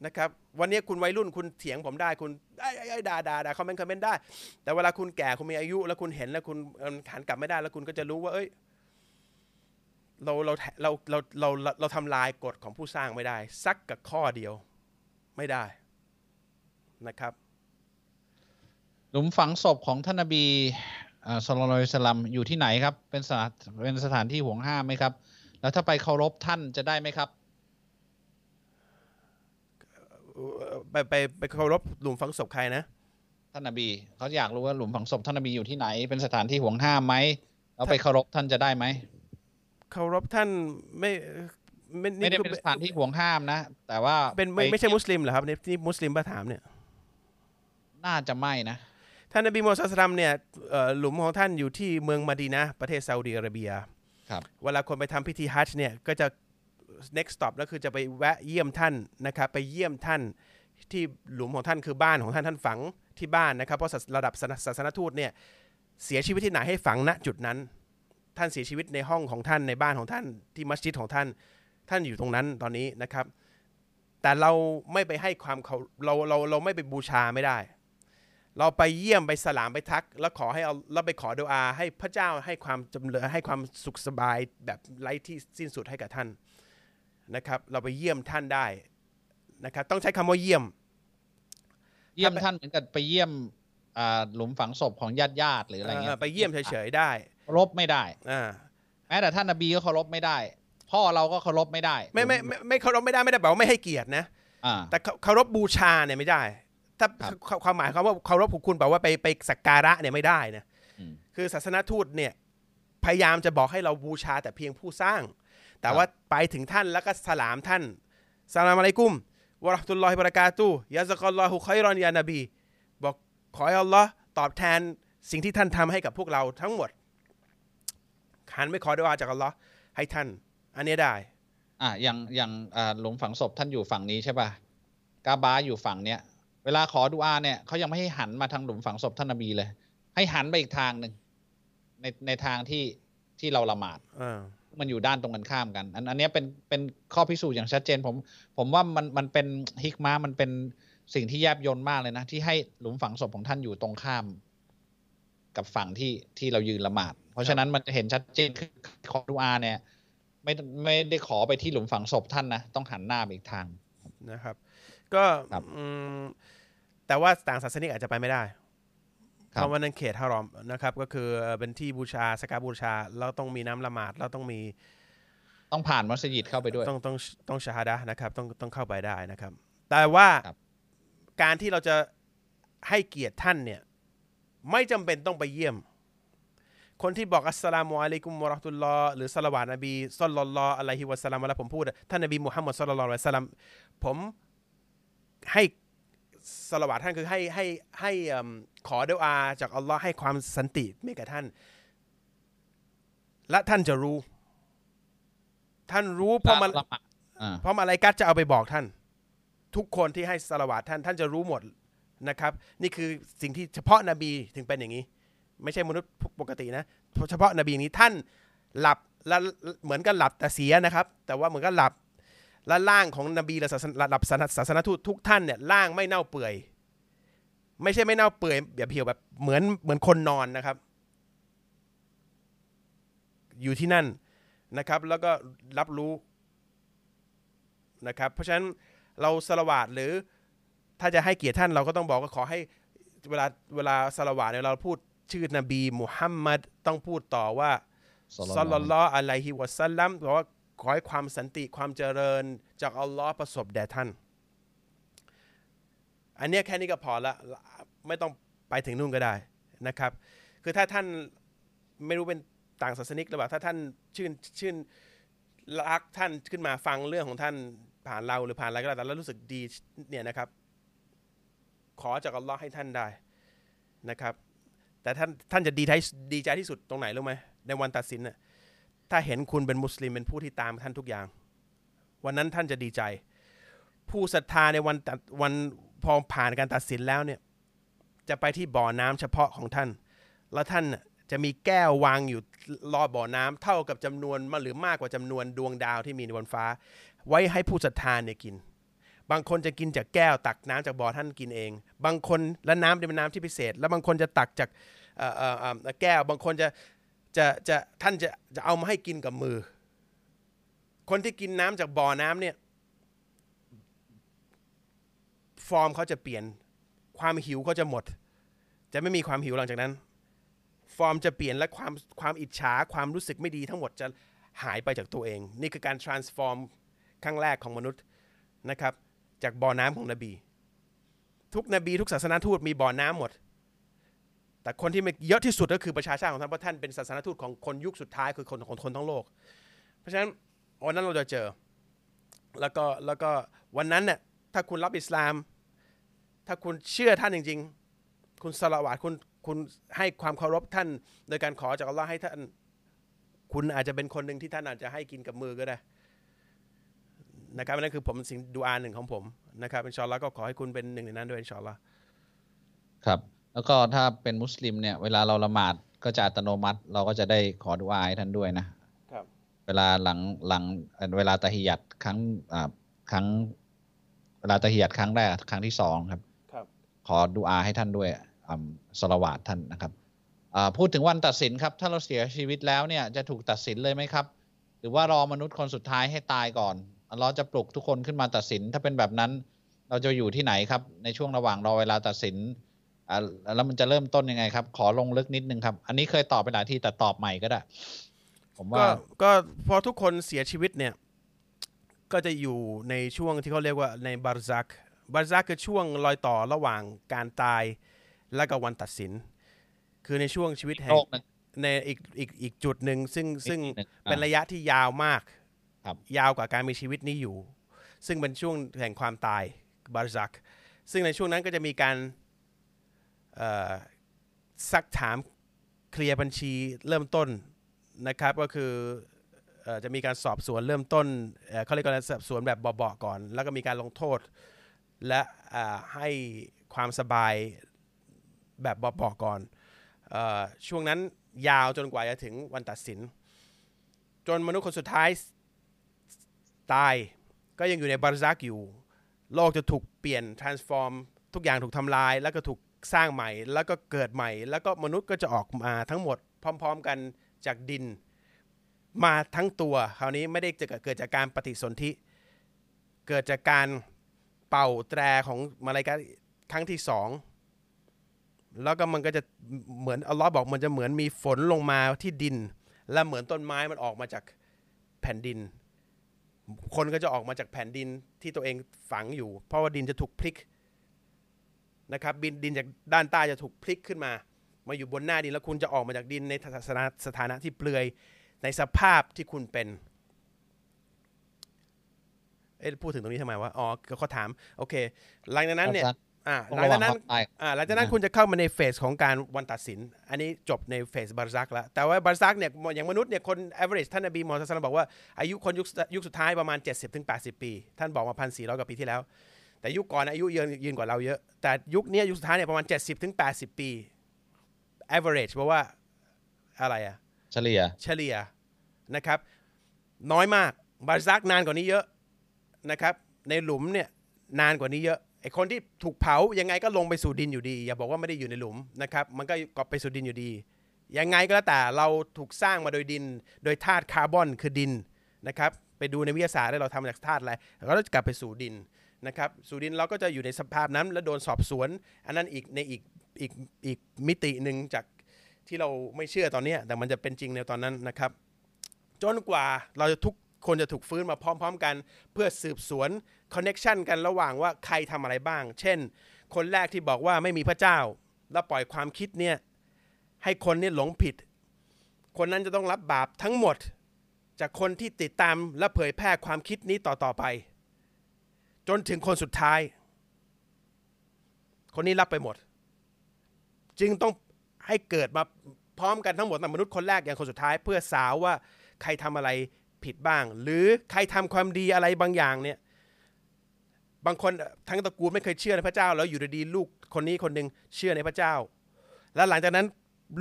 นะครับ วันนี้คุณวัยรุ่นคุณเถียงผมได้คุณไอ้ไอ้ด่าด่าด่าคอมเมนต์คอมเมนต์ได้ แต่เวลาคุณแก่คุณมีอายุ แล้วคุณเห็นแล้วคุณหันกลับไม่ได้แล้วคุณก็จะรู้ว่าเอ้ย เราเราเราเราเราเราเราทำลายกฎของผู้สร้างไม่ได้ สักกับข้อเดียวไม่ได้นะครับหลุมฝังศพของท่านนบีอ่าศ็อลลัลลอฮุอะลัยฮิวะซัลลัมอยู่ที่ไหนครับ เป็นสถานเป็นสถานที่ห่วงห้ามไหมครับ แล้วถ้าไปเคารพท่านจะได้ไหมครับ ไปไปไปเคารพหลุมฝังศพใครนะ ท่านนบีเขาอยากรู้ว่าหลุมฝังศพท่านนบีอยู่ที่ไหน เป็นสถานที่ห่วงห้ามไหมแล้วไปเคารพท่านจะได้ไหม เคารพท่านไม่ไม่ไม่ได้คือเป็นสถานที่ห่วงห้ามนะ แต่ว่าเป็นไม่ปไม่ใช่มุสลิมเหรอครับนี่นี่มุสลิมมาถามเนี่ย น่าจะไม่นะท่านนบีมูฮัมมัดศ็อลลัลลอฮุอะลัยฮิวะซัลลัมเนี่ยเอ่อหลุมของท่านอยู่ที่เมืองมะดีนะห์ประเทศซาอุดิอาระเบียครับเวลาคนไปทำพิธีฮัจญ์เนี่ยก็จะ next stop ก็คือจะไปแวะเยี่ยมท่านนะครับไปเยี่ยมท่านที่หลุมของท่านคือบ้านของท่านท่านฝังที่บ้านนะครับ เพราะศาสระดับศาสนศาสนทูตเนี่ยเสียชีวิตที่ไหนให้ฝังณจุดนั้น ท่านเสียชีวิตในห้องของท่านในบ้านของท่านที่มัสยิดของท่าน ท่านอยู่ตรงนั้นตอนนี้นะครับ แต่เราไม่ไปให้ความเขาเราเราเราไม่ไปบูชาไม่ได้ เราไปเยี่ยมไปสลามไปทัก แล้วขอให้เอาเราไปขอดุอา ให้พระเจ้าให้ความจำเริญให้ความสุขสบายแบบไร้ที่สิ้นสุดให้กับท่านนะครับ เราไปเยี่ยมท่านได้นะครับ ต้องใช้คำว่าเยี่ยม เยี่ยมถ้าไปท่านเหมือนกับไปเยี่ยมอ่าหลุมฝังศพของญาติญาติๆหรืออะไรเงี้เอยอไปเยี่ยมเฉยๆได้ เคารพไม่ได้ อ่า แม้แต่ท่านนบีก็เคารพไม่ได้ พ่อเราก็เคารพไม่ได้ไม่ไม่ไม่ไม่เคารพไม่ได้ไม่ได้แปลว่าไม่ให้เกียรตินะ อ่า แต่เคเคารพบูชาเนี่ยไม่ได้ ถ้าครับความหมายคำว่าเคารพของคุณแปลว่าไปไปสักการะเนี่ยไม่ได้นะ อืม คือศาสนทูตเนี่ยพยายามจะบอกให้เราบูชาแต่เพียงผู้สร้าง แต่ว่าไปถึงท่านแล้วก็สลามท่านสลามอะลัยกุมวะเราะห์ตุลลอฮิบะเราะกาตุฮ์ยะซักัลลอฮุค็อยรอนยานบี บอกขอให้อัลลอฮ์ตอบแทนสิ่งที่ท่านทำให้กับพวกเราทั้งหมด หันไม่ขอดุอาจากอัลลอฮ์ให้ท่าน อันเนี้ยได้ อ่าอย่างอย่างอ่าหลุมฝังศพท่านอยู่ฝั่งนี้ใช่ป่ะกาบาอยู่ฝั่งเนี้ยเวลาขอดุอาเนี่ยเขายังไม่ให้หันมาทางหลุมฝังศพท่านนบีเลย ให้หันไปอีกทางหนึ่งในในทางที่ที่เราละหมาดอ่ามันอยู่ด้านตรงกันข้ามกัน อันอันเนี้ยเป็นเป็นข้อพิสูจน์อย่างชัดเจนผม ผมว่ามันมันเป็นฮิกมามันเป็นสิ่งที่แยบยลมากเลยนะ ที่ให้หลุมฝังศพของท่านอยู่ตรงข้าม กับฝั่งที่ที่เรายืนละหมาด เพราะฉะนั้นมันจะเห็นชัดเจนคือขอดุอาเนี่ย ไม่ไม่ได้ขอไปที่หลุมฝังศพท่านนะ ต้องหันหน้าไปอีกทางนะครับ ก็ครับอืมแต่ว่าต่างศาสนิกอาจจะไปไม่ได้ครับเพราะว่านั่นเขตฮารอมนะครับ ก็คือเป็นที่บูชาสกการบูชาเราต้องมีน้ำละหมาดเราต้องมี ต้องผ่านมัสยิดเข้าไปด้วย ต้องต้องต้องชาฮาดะห์นะครับ ต้องต้องเข้าไปได้นะครับ แต่ว่าครับการที่เราจะให้เกียรติท่านเนี่ย ไม่จำเป็นต้องไปเยี่ยม คนที่บอกالسلام عليكم ورحمة اللهหรือสลาวาตนบีصلى الله عليه وسلمเวลาผมพูดอะท่านนบีมุฮัมมัดصلى الله عليه وسلمผมให้สลาวาตท่านคือให้ให้ให้เอิ่มขอดุอาจากอัลลอฮ์ให้ความสันติให้กับท่าน และท่านจะรู้ ท่านรู้เพราะมันละหมาดอ่าเพราะมาลายกัตจะเอาไปบอกท่าน ทุกคนที่ให้สละวาตท่าน ท่านจะรู้หมดนะครับ นี่คือสิ่งที่เฉพาะนบีถึงเป็นอย่างนี้ ไม่ใช่มนุษย์ปกตินะเฉพาะนบีนี้ท่านหลับแล้วเหมือนกับหลับแต่เสียนะครับ แต่ว่าเหมือนกับหลับและร่างของนบีและศาสนระดับศาสนทูตทุกท่านเนี่ยร่างไม่เน่าเปื่อย ไม่ใช่ไม่เน่าเปื่อยแบบเพียวแบบเหมือนเหมือนคนนอนนะครับ อยู่ที่นั่นนะครับ แล้วก็รับรู้นะครับ เพราะฉะนั้นเราสละวาดหรือถ้าจะให้เกียรติท่านเราก็ต้องบอกว่าขอให้เวลาเวลาสละวาดเนี่ยเราพูด ชื่อนบีมุฮัมมัดต้องพูดต่อว่าซัลลัลลอฮุอะลัยฮิวะสัลลัมแปลว่าขอให้ความสันติความเจริญจากอัลลอฮ์ประสบแด่ท่าน อันเนี้ยแค่นี้ก็พอละไม่ต้องไปถึงนู่นก็ได้นะครับ คือถ้าท่านไม่รู้เป็นต่างศาสนิกหรือเปล่าถ้าท่านชื่นชื่นรักท่านขึ้นมาฟังเรื่องของท่านผ่านเราหรือผ่านอะไรก็แล้วแต่แล้วรู้สึกดีเนี่ยนะครับ ขอจากอัลลอฮ์ให้ท่านได้นะครับ แต่ท่านท่านจะดีใจดีใจที่สุดตรงไหนรู้ไหมในวันตัดสินน่ะถ้าเห็นคุณเป็นมุสลิมเป็นผู้ที่ตามท่านทุกอย่าง วันนั้นท่านจะดีใจ ผู้ศรัทธาในวันตัดวันพอผ่านการตัดสินแล้วเนี่ยจะไปที่บ่อน้ำเฉพาะของท่าน แล้วท่านจะมีแก้ววางอยู่รอบบ่อน้ำเท่ากับจำนวนมาหรือมากกว่าจำนวนดวงดาวที่มีในบนฟ้า ไว้ให้ผู้ศรัทธาเนี่ยกิน บางคนจะกินจากแก้วตักน้ำจากบ่อท่านกินเอง บางคนและน้ำเป็นน้ำที่พิเศษ แล้วบางคนจะตักจากแก้ว บางคนจะจะจะท่านจะจะเอามาให้กินกับมือ คนที่กินน้ำจากบ่อน้ำเนี่ยฟอร์มเขาจะเปลี่ยนความหิวก็จะหมด จะไม่มีความหิวหลังจากนั้น ฟอร์มจะเปลี่ยนและความความอิจฉาความรู้สึกไม่ดีทั้งหมดจะหายไปจากตัวเอง นี่คือการ transform ครั้งแรกของมนุษย์นะครับ จากบ่อน้ำของนบี ทุกนบีทุกศาสนาทูตมีบ่อน้ำหมด แต่คนที่มีเยอะที่สุดก็คือประชาชาติของท่านเพราะท่านเป็นศาสนาทูตของคนยุคสุดท้ายคือคนของคนทั้งโลก เพราะฉะนั้นวันนั้นเราจะเจอ แล้วก็แล้วก็วันนั้นเนี่ยถ้าคุณรับอิสลาม ถ้าคุณเชื่อท่านจริง ๆ คุณสละวาดคุณคุณให้ความเคารพท่าน โดยการขอจากอัลลอฮ์ให้ท่าน คุณอาจจะเป็นคนหนึ่งที่ท่านอาจจะให้กินกับมือก็ได้ นะครับนั่นคือผมสิ่งดูอาหนึ่งของผมนะครับอินชาอัลลอฮ์ก็ขอให้คุณเป็นหนึ่งในนั้นด้วยอินชาอัลลอฮ์ครับ แล้วก็ถ้าเป็นมุสลิมเนี่ยเวลาเราละหมาดก็จะอัตโนมัติ เราก็จะได้ขอดุอาให้ท่านด้วยนะครับ เวลาหลังหลังเอ่อเวลาตะฮิยัดครั้งอ่าครั้ง เวลาตะฮิยัดครั้งแรกครั้งที่สองครับครับ ขอดุอาให้ท่านด้วยอ่าสละวาดท่านนะครับอ่าพูดถึงวันตัดสินครับ ถ้าเราเสียชีวิตแล้วเนี่ยจะถูกตัดสินเลยไหมครับ หรือว่ารอมนุษย์คนสุดท้ายให้ตายก่อน เราจะปลุกทุกคนขึ้นมาตัดสิน ถ้าเป็นแบบนั้น เราจะอยู่ที่ไหนครับ ในช่วงระหว่างรอเวลาตัดสินอ่าแล้วมันจะเริ่มต้นยังไงครับ ขอลงลึกนิดนึงครับ อันนี้เคยตอบไปหลายที่แต่ตอบใหม่ก็ได้ ผมก็ว่าก็พอทุกคนเสียชีวิตเนี่ย ก็จะอยู่ในช่วงที่เขาเรียกว่าในบาร์ซักบาร์ซักคือช่วงรอยต่อระหว่างการตายและก็วันตัดสิน คือในช่วงชีวิตแห่โลงกหนึงในอีกอีกอีกจุดหนึ่งซึ่งซึ่งอีกนิดนึงเป็นอ่าระยะที่ยาวมากครับ ยาวกว่าการมีชีวิตนี้อยู่ ซึ่งเป็นช่วงแห่งความตายบาร์ซัก ซึ่งในช่วงนั้นก็จะมีการซักถามเคลียร์บัญชีเริ่มต้นนะครับก็คือจะมีการสอบสวนเริ่มต้นเเขาเรียกว่าสอบสวนแบบเบาๆก่อน แล้วก็มีการลงโทษ และให้ความสบายแบบเบาๆก่อนอช่วงนั้นยาวจนกว่าจะถึงวันตัดสิน จนมนุษย์คนสุดท้าย ตายก็ยังอยู่ในบารซักอยู่ โลกจะถูกเปลี่ยน transform ทุกอย่างถูกทำลาย แล้วก็ถูกสร้างใหม่ แล้วก็เกิดใหม่ แล้วก็มนุษย์ก็จะออกมาทั้งหมดพร้อม ๆ กันจากดินมาทั้งตัวคราวนี้ไม่ได้จะเกิดจากการปฏิสนธิ เกิดจากการเป่าแตรของมาลายกาครั้งที่สองแล้วก็มันก็จะเหมือนอัลลอฮ์บอกมันจะเหมือนมีฝนลงมาที่ดิน และเหมือนต้นไม้มันออกมาจากแผ่นดิน คนก็จะออกมาจากแผ่นดินที่ตัวเองฝังอยู่ เพราะว่าดินจะถูกพลิกนะครับบินดินจากด้านใต้จะถูกพลิกขึ้นมา มาอยู่บนหน้าดินแล้วคุณจะออกมาจากดินในสถานะสถานะที่เปลือยในสภาพที่คุณเป็นเอ๊ะพูดถึงตรงนี้ทำไมวะอ๋อเขาถามโอเค หลังจากนั้นเนี่ย อ่าต้องหลังระวัจางกนั้นความตายอ่าหลังจากนั้นอ่าคุณจะเข้ามาในเฟสของการวันตัดสิน อันนี้จบใน phase บาร์ซักแล้ว แต่ว่าบาร์ซักเนี่ยอย่างมนุษย์เนี่ยคน average ท่านนบีมอฮัมมัดصلى الله عليه وسلمบอกว่า อายุคนยุคยุคสุดท้ายประมาณ 70ถึง80 ปี ท่านบอกมาพันสี่ร้อยกว่าปีที่แล้ว แต่ยุคก่อนอายุยืนยืนกว่าเราเยอะ แต่ยุคเนี้ยยุคสุดท้ายเนี่ยประมาณ 70ถึง80 ปี average เพราะว่าอะไรอะเฉลี่ยเฉลี่ยนะครับ น้อยมากบาร์ซักนานกว่านี้เยอะนะครับในหลุมเนี่ยนานกว่านี้เยอะ ไอ้คนที่ถูกเผายังไงก็ลงไปสู่ดินอยู่ดี อย่าบอกว่าไม่ได้อยู่ในหลุมนะครับ มันก็กลับไปสู่ดินอยู่ดี ยังไงก็แล้วแต่เราถูกสร้างมาโดยดิน โดยธาตุคาร์บอนคือดินนะครับ ไปดูในวิทยาศาสตร์ได้เราทำมาจากธาตุอะไรเราก็จะกลับไปสู่ดินนะครับ สู่ดินเราก็จะอยู่ในสภาพนั้น แล้วโดนสอบสวน อันนั้นอีกในอีกอีกอีกมิติหนึ่งจากที่เราไม่เชื่อตอนนี้แต่มันจะเป็นจริงในตอนนั้นนะครับ จนกว่าเราจะทุก คนจะถูกฟื้นมาพร้อม ๆ กัน เพื่อสืบสวน connection กันระหว่างว่าใครทำอะไรบ้าง เช่น คนแรกที่บอกว่าไม่มีพระเจ้า แล้วปล่อยความคิดเนี่ยให้คนเนี่ยหลงผิด คนนั้นจะต้องรับบาปทั้งหมด จากคนที่ติดตามและเผยแพร่ความคิดนี้ต่อๆไป จนถึงคนสุดท้าย คนนี้รับไปหมด จึงต้องให้เกิดมาพร้อมกันทั้งหมดมนุษย์คนแรกอย่างคนสุดท้าย เพื่อสาวว่าใครทำอะไร ผิดบ้าง หรือใครทำความดีอะไรบางอย่างเนี่ยบางคนทั้งตระกูลไม่เคยเชื่อในพระเจ้า แล้วอยู่ดีๆลูกคนนี้คนหนึ่งเชื่อในพระเจ้า แล้วหลังจากนั้น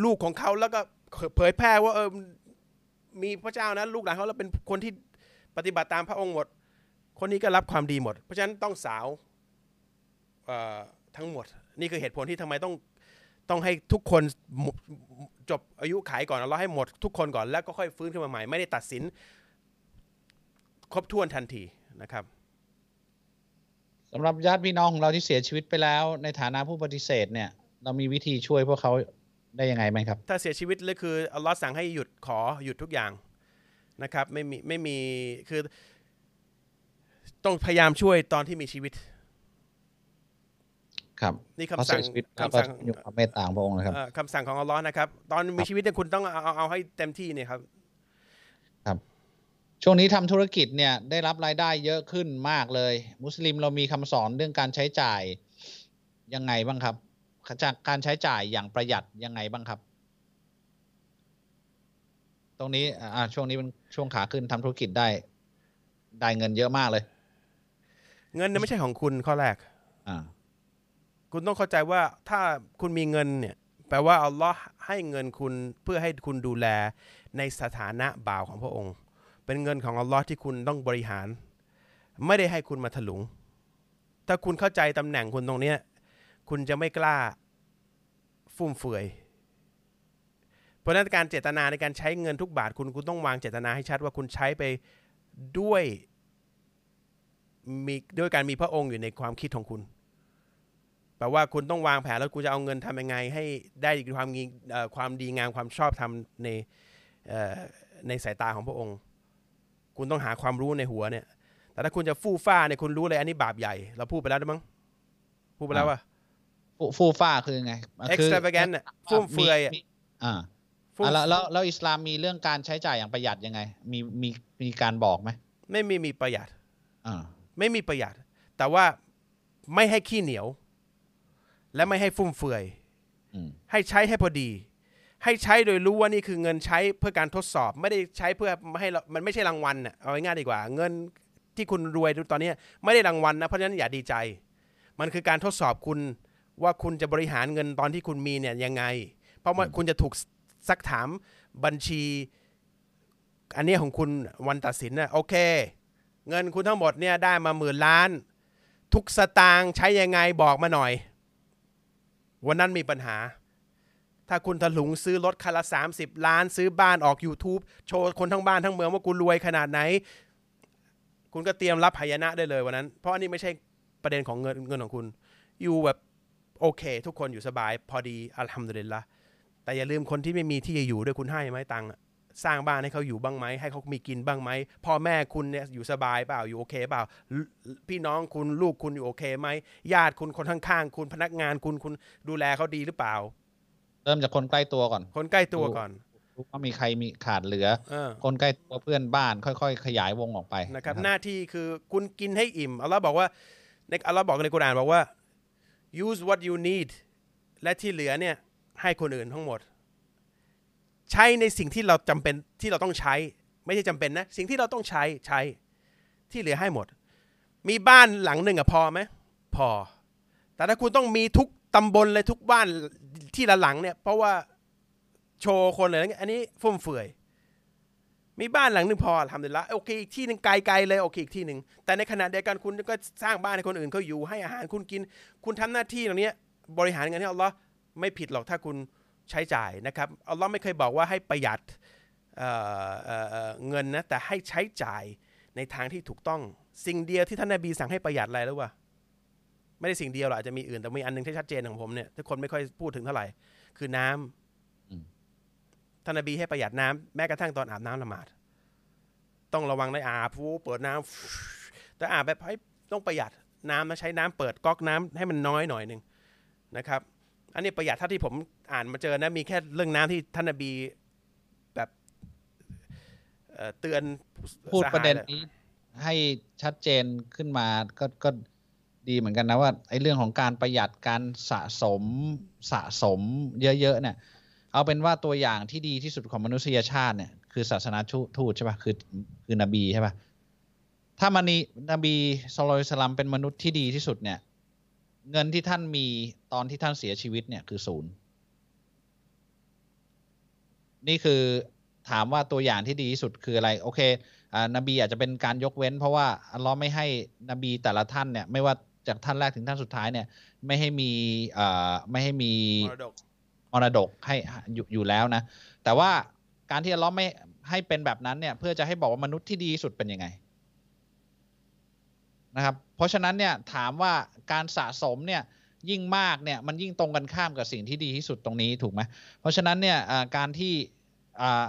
ลูกของเขาแล้วก็เผยแพร่ว่าเออมีพระเจ้านะลูกหลานเขาแล้วเป็นคนที่ปฏิบัติตามพระองค์หมด คนนี้ก็รับความดีหมด เพราะฉะนั้นต้องสาวทั้งหมด นี่คือเหตุผลที่ทำไมต้องต้องให้ทุกคนจบอายุขายก่อนเราให้หมดทุกคนก่อนแล้วก็ค่อยฟื้นขึ้นมาใหม่ ไม่ได้ตัดสิน ครบถ้วนทันทีนะครับสำหรับญาติพี่น้องของเราที่เสียชีวิตไปแล้ว ในฐานะผู้ปฏิเสธเนี่ย เรามีวิธีช่วยพวกเขาได้ยังไงไหมครับ ถ้าเสียชีวิตเลยคืออัลลอฮ์สั่งให้หยุดขอหยุดทุกอย่างนะครับ ไม่มีไม่มีคือต้องพยายามช่วยตอนที่มีชีวิต ครับนี่เขาคำสั่เสีงยชีวิตแล้วคำก็สั่งอยู่ความเมตตาของพระองค์นะครับเอ่อคำสั่งของอัลลอฮ์นะครับ ตอนมีชีวิตเนี่ยคุณต้องเอาเอาเอาให้เต็มที่เนี่ยครับ ช่วงนี้ทำธุรกิจเนี่ยได้รับรายได้เยอะขึ้นมากเลย มุสลิมเรามีคำสอนเรื่องการใช้จ่ายยังไงบ้างครับจากการใช้จ่ายอย่างประหยัดยังไงบ้างครับ ตรงนี้อ่าช่วงนี้เป็นช่วงขาขึ้นทำธุรกิจได้ ได้เงินเยอะมากเลย เงินเนี่ยไม่ใช่ของคุณข้อแรก อ่า คุณต้องเข้าใจว่าถ้าคุณมีเงินเนี่ย แปลว่าอัลลอฮ์ให้เงินคุณเพื่อให้คุณดูแลในสถานะบ่าวของพระองค์ เป็นเงินของอัลลอฮ์ที่คุณต้องบริหาร ไม่ได้ให้คุณมาถลุง ถ้าคุณเข้าใจตำแหน่งคุณตรงเนี้ยคุณจะไม่กล้าฟุ่มเฟือยเพราะนั้นการเจตนาในการใช้เงินทุกบาทคุณคุณต้องวางเจตนาให้ชัดว่าคุณใช้ไปด้วยมีด้วยการมีพระองค์อยู่ในความคิดของคุณแปลว่าคุณต้องวางแผนแล้วคุณจะเอาเงินทำยังไง ให้ได้ความงีความดีงามความชอบธรรมในในสายตาของพระองค์ คุณต้องหาความรู้ในหัวเนี่ย แต่ถ้าคุณจะฟู่ฟ้าเนี่ยคุณรู้เลยอันนี้บาปใหญ่ เราพูดไปแล้วด้วยมั้ง พูดไปแล้วว่าฟูฟูฟ้าคือไงคือ extravagant เนี่ยฟุ่มเฟือยอะมีอ่าฟุ่มอะแล้วแล้วแล้วอิสลามมีเรื่องการใช้จ่ายอย่างประหยัดยังไง มีมีมีการบอกไหม ไม่มีมีประหยัดอ่าไม่มีประหยัด แต่ว่าไม่ให้ขี้เหนียว และไม่ให้ฟุ่มเฟือยอืมให้ใช้ให้พอดี ให้ใช้โดยรู้ว่านี่คือเงินใช้เพื่อการทดสอบ ไม่ได้ใช้เพื่อให้เรามันไม่ใช่รางวัลน่ะเอาง่ายๆดีกว่า เงินที่คุณรวยตอนนี้ไม่ได้รางวัลนะเพราะฉะนั้นอย่าดีใจ มันคือการทดสอบคุณว่าคุณจะบริหารเงินตอนที่คุณมีเนี่ยยังไง เพราะว่าคุณจะถูกซักถามบัญชี อันนี้ของคุณวันตัดสินนะโอเค เงินคุณทั้งหมดเนี่ยได้มาหมื่นล้าน ทุกสตางค์ใช้ยังไงบอกมาหน่อย วันนั้นมีปัญหา ถ้าคุณถลุงซื้อรถคันละ 30 ล้าน ซื้อบ้านออก YouTube โชว์คนทั้งบ้านทั้งเมืองว่ากูรวยขนาดไหน คุณก็เตรียมรับหายนะได้เลยวันนั้น เพราะอันนี้ไม่ใช่ประเด็นของเงินเงินของคุณ อยู่แบบโอเค ทุกคนอยู่สบายพอดีอัลฮัมดุลิลละแต่อย่าลืมคนที่ไม่มีที่จะอยู่ด้วยคุณให้ไหมตังค์สร้างบ้านให้เขาอยู่บ้างไหมให้เขามีกินบ้างไหมพ่อแม่คุณเนี่ยอยู่สบายเปล่าอยู่โอเคเปล่า พี่น้องคุณลูกคุณอยู่โอเคไหมญาติคุณคนข้างๆ คุณพนักงานคุณคุณดูแลเขาดีหรือเปล่า เริ่มจากคนใกล้ตัวก่อน คนใกล้ตัวก่อนรู้ว่ามีใครมีขาดเหลือเออคนใกล้ตัวเพื่อนบ้านค่อย ๆ ขยายวงออกไปนะครับ หน้าที่คือคุณกินให้อิ่มอัลลอฮ์บอกว่าในอัลลอฮ์บอกในกุรอานบอกว่า use what you need และที่เหลือเนี่ยให้คนอื่นทั้งหมด ใช้ในสิ่งที่เราจำเป็นที่เราต้องใช้ ไม่ใช่จำเป็นนะ สิ่งที่เราต้องใช้ใช้ที่เหลือให้หมด มีบ้านหลังหนึ่งอะพอไหมพอ แต่ถ้าคุณต้องมีทุก ตำบลเลยทุกบ้านที่ละหลังเนี่ย เพราะว่าโชว์คนเลยอะไรเงี้ยอันนี้ฟุ่มเฟือย มีบ้านหลังหนึ่งพอทำเลยละโอเคอีกที่หนึ่งไกลๆเลยโอเคอีกที่หนึ่งแต่ในขณะเดียวกันคุณก็สร้างบ้านให้คนอื่นเขาอยู่ให้อาหารคุณกิน คุณทำหน้าที่ตรงนี้บริหารเงินให้อัลลอฮ์ไม่ผิดหรอกถ้าคุณใช้จ่ายนะครับอัลลอฮ์ไม่เคยบอกว่าให้ประหยัดเเเเงินนะแต่ให้ใช้จ่ายในทางที่ถูกต้อง สิ่งเดียวที่ท่านนบีสั่งให้ประหยัดอะไรรู้ป่ะ ไม่ได้สิ่งเดียวหรอกอาจจะมีอื่นแต่มีอันหนึงที่ชัดเจนของผมเนี่ยทุกคนไม่ค่อยพูดถึงเท่าไหร่ คือน้ำอืมท่านนบีให้ประหยัดน้ำแม้กระทั่งตอนอาบน้ำละหมาด ต้องระวังในอาบฟูเปิดน้ำแต่อาบแบบให้ต้องประหยัดน้ำนะใช้น้ำเปิดก๊อกน้ำให้มันน้อยหน่อยหนึ่งนะครับ อันนี้ประหยัดเท่าที่ผมอ่านมาเจอนะมีแค่เรื่องน้ำที่ท่านนบีแบบเอ่อเตือนพูดสหายประเด็นเลยนี้ให้ชัดเจนขึ้นมาก็ก็ ดีเหมือนกันนะว่าไอ้เรื่องของการประหยัดการสะสมสะสมเยอะๆเนี่ย เอาเป็นว่าตัวอย่างที่ดีที่สุดของมนุษยชาติเนี่ยคือศาสนาทูตใช่ปะคือคือนบีใช่ปะถ้ามานีนบีสุลต่านสลัมเป็นมนุษย์ที่ดีที่สุดเนี่ย เงินที่ท่านมีตอนที่ท่านเสียชีวิตเนี่ยคือศูนย์นี่คือถามว่าตัวอย่างที่ดีที่สุดคืออะไร โอเคอ่านบีอาจจะเป็นการยกเว้น เพราะว่าอัลเลอฮ์ไม่ให้นบีแต่ละท่านเนี่ย ไม่ว่า จากท่านแรกถึงท่านสุดท้ายเนี่ย ไม่ให้มีอ่าไม่ให้มีมรดกมรดกให้อยู่อยู่แล้วนะ แต่ว่าการที่อัลเลอฮ์ไม่ให้เป็นแบบนั้นเนี่ย เพื่อจะให้บอกว่ามนุษย์ที่ดีที่สุดเป็นยังไงนะครับ เพราะฉะนั้นเนี่ยถามว่าการสะสมเนี่ยยิ่งมากเนี่ยมันยิ่งตรงกันข้ามกับสิ่งที่ดีที่สุดตรงนี้ถูกไหมเพราะฉะนั้นเนี่ยการที่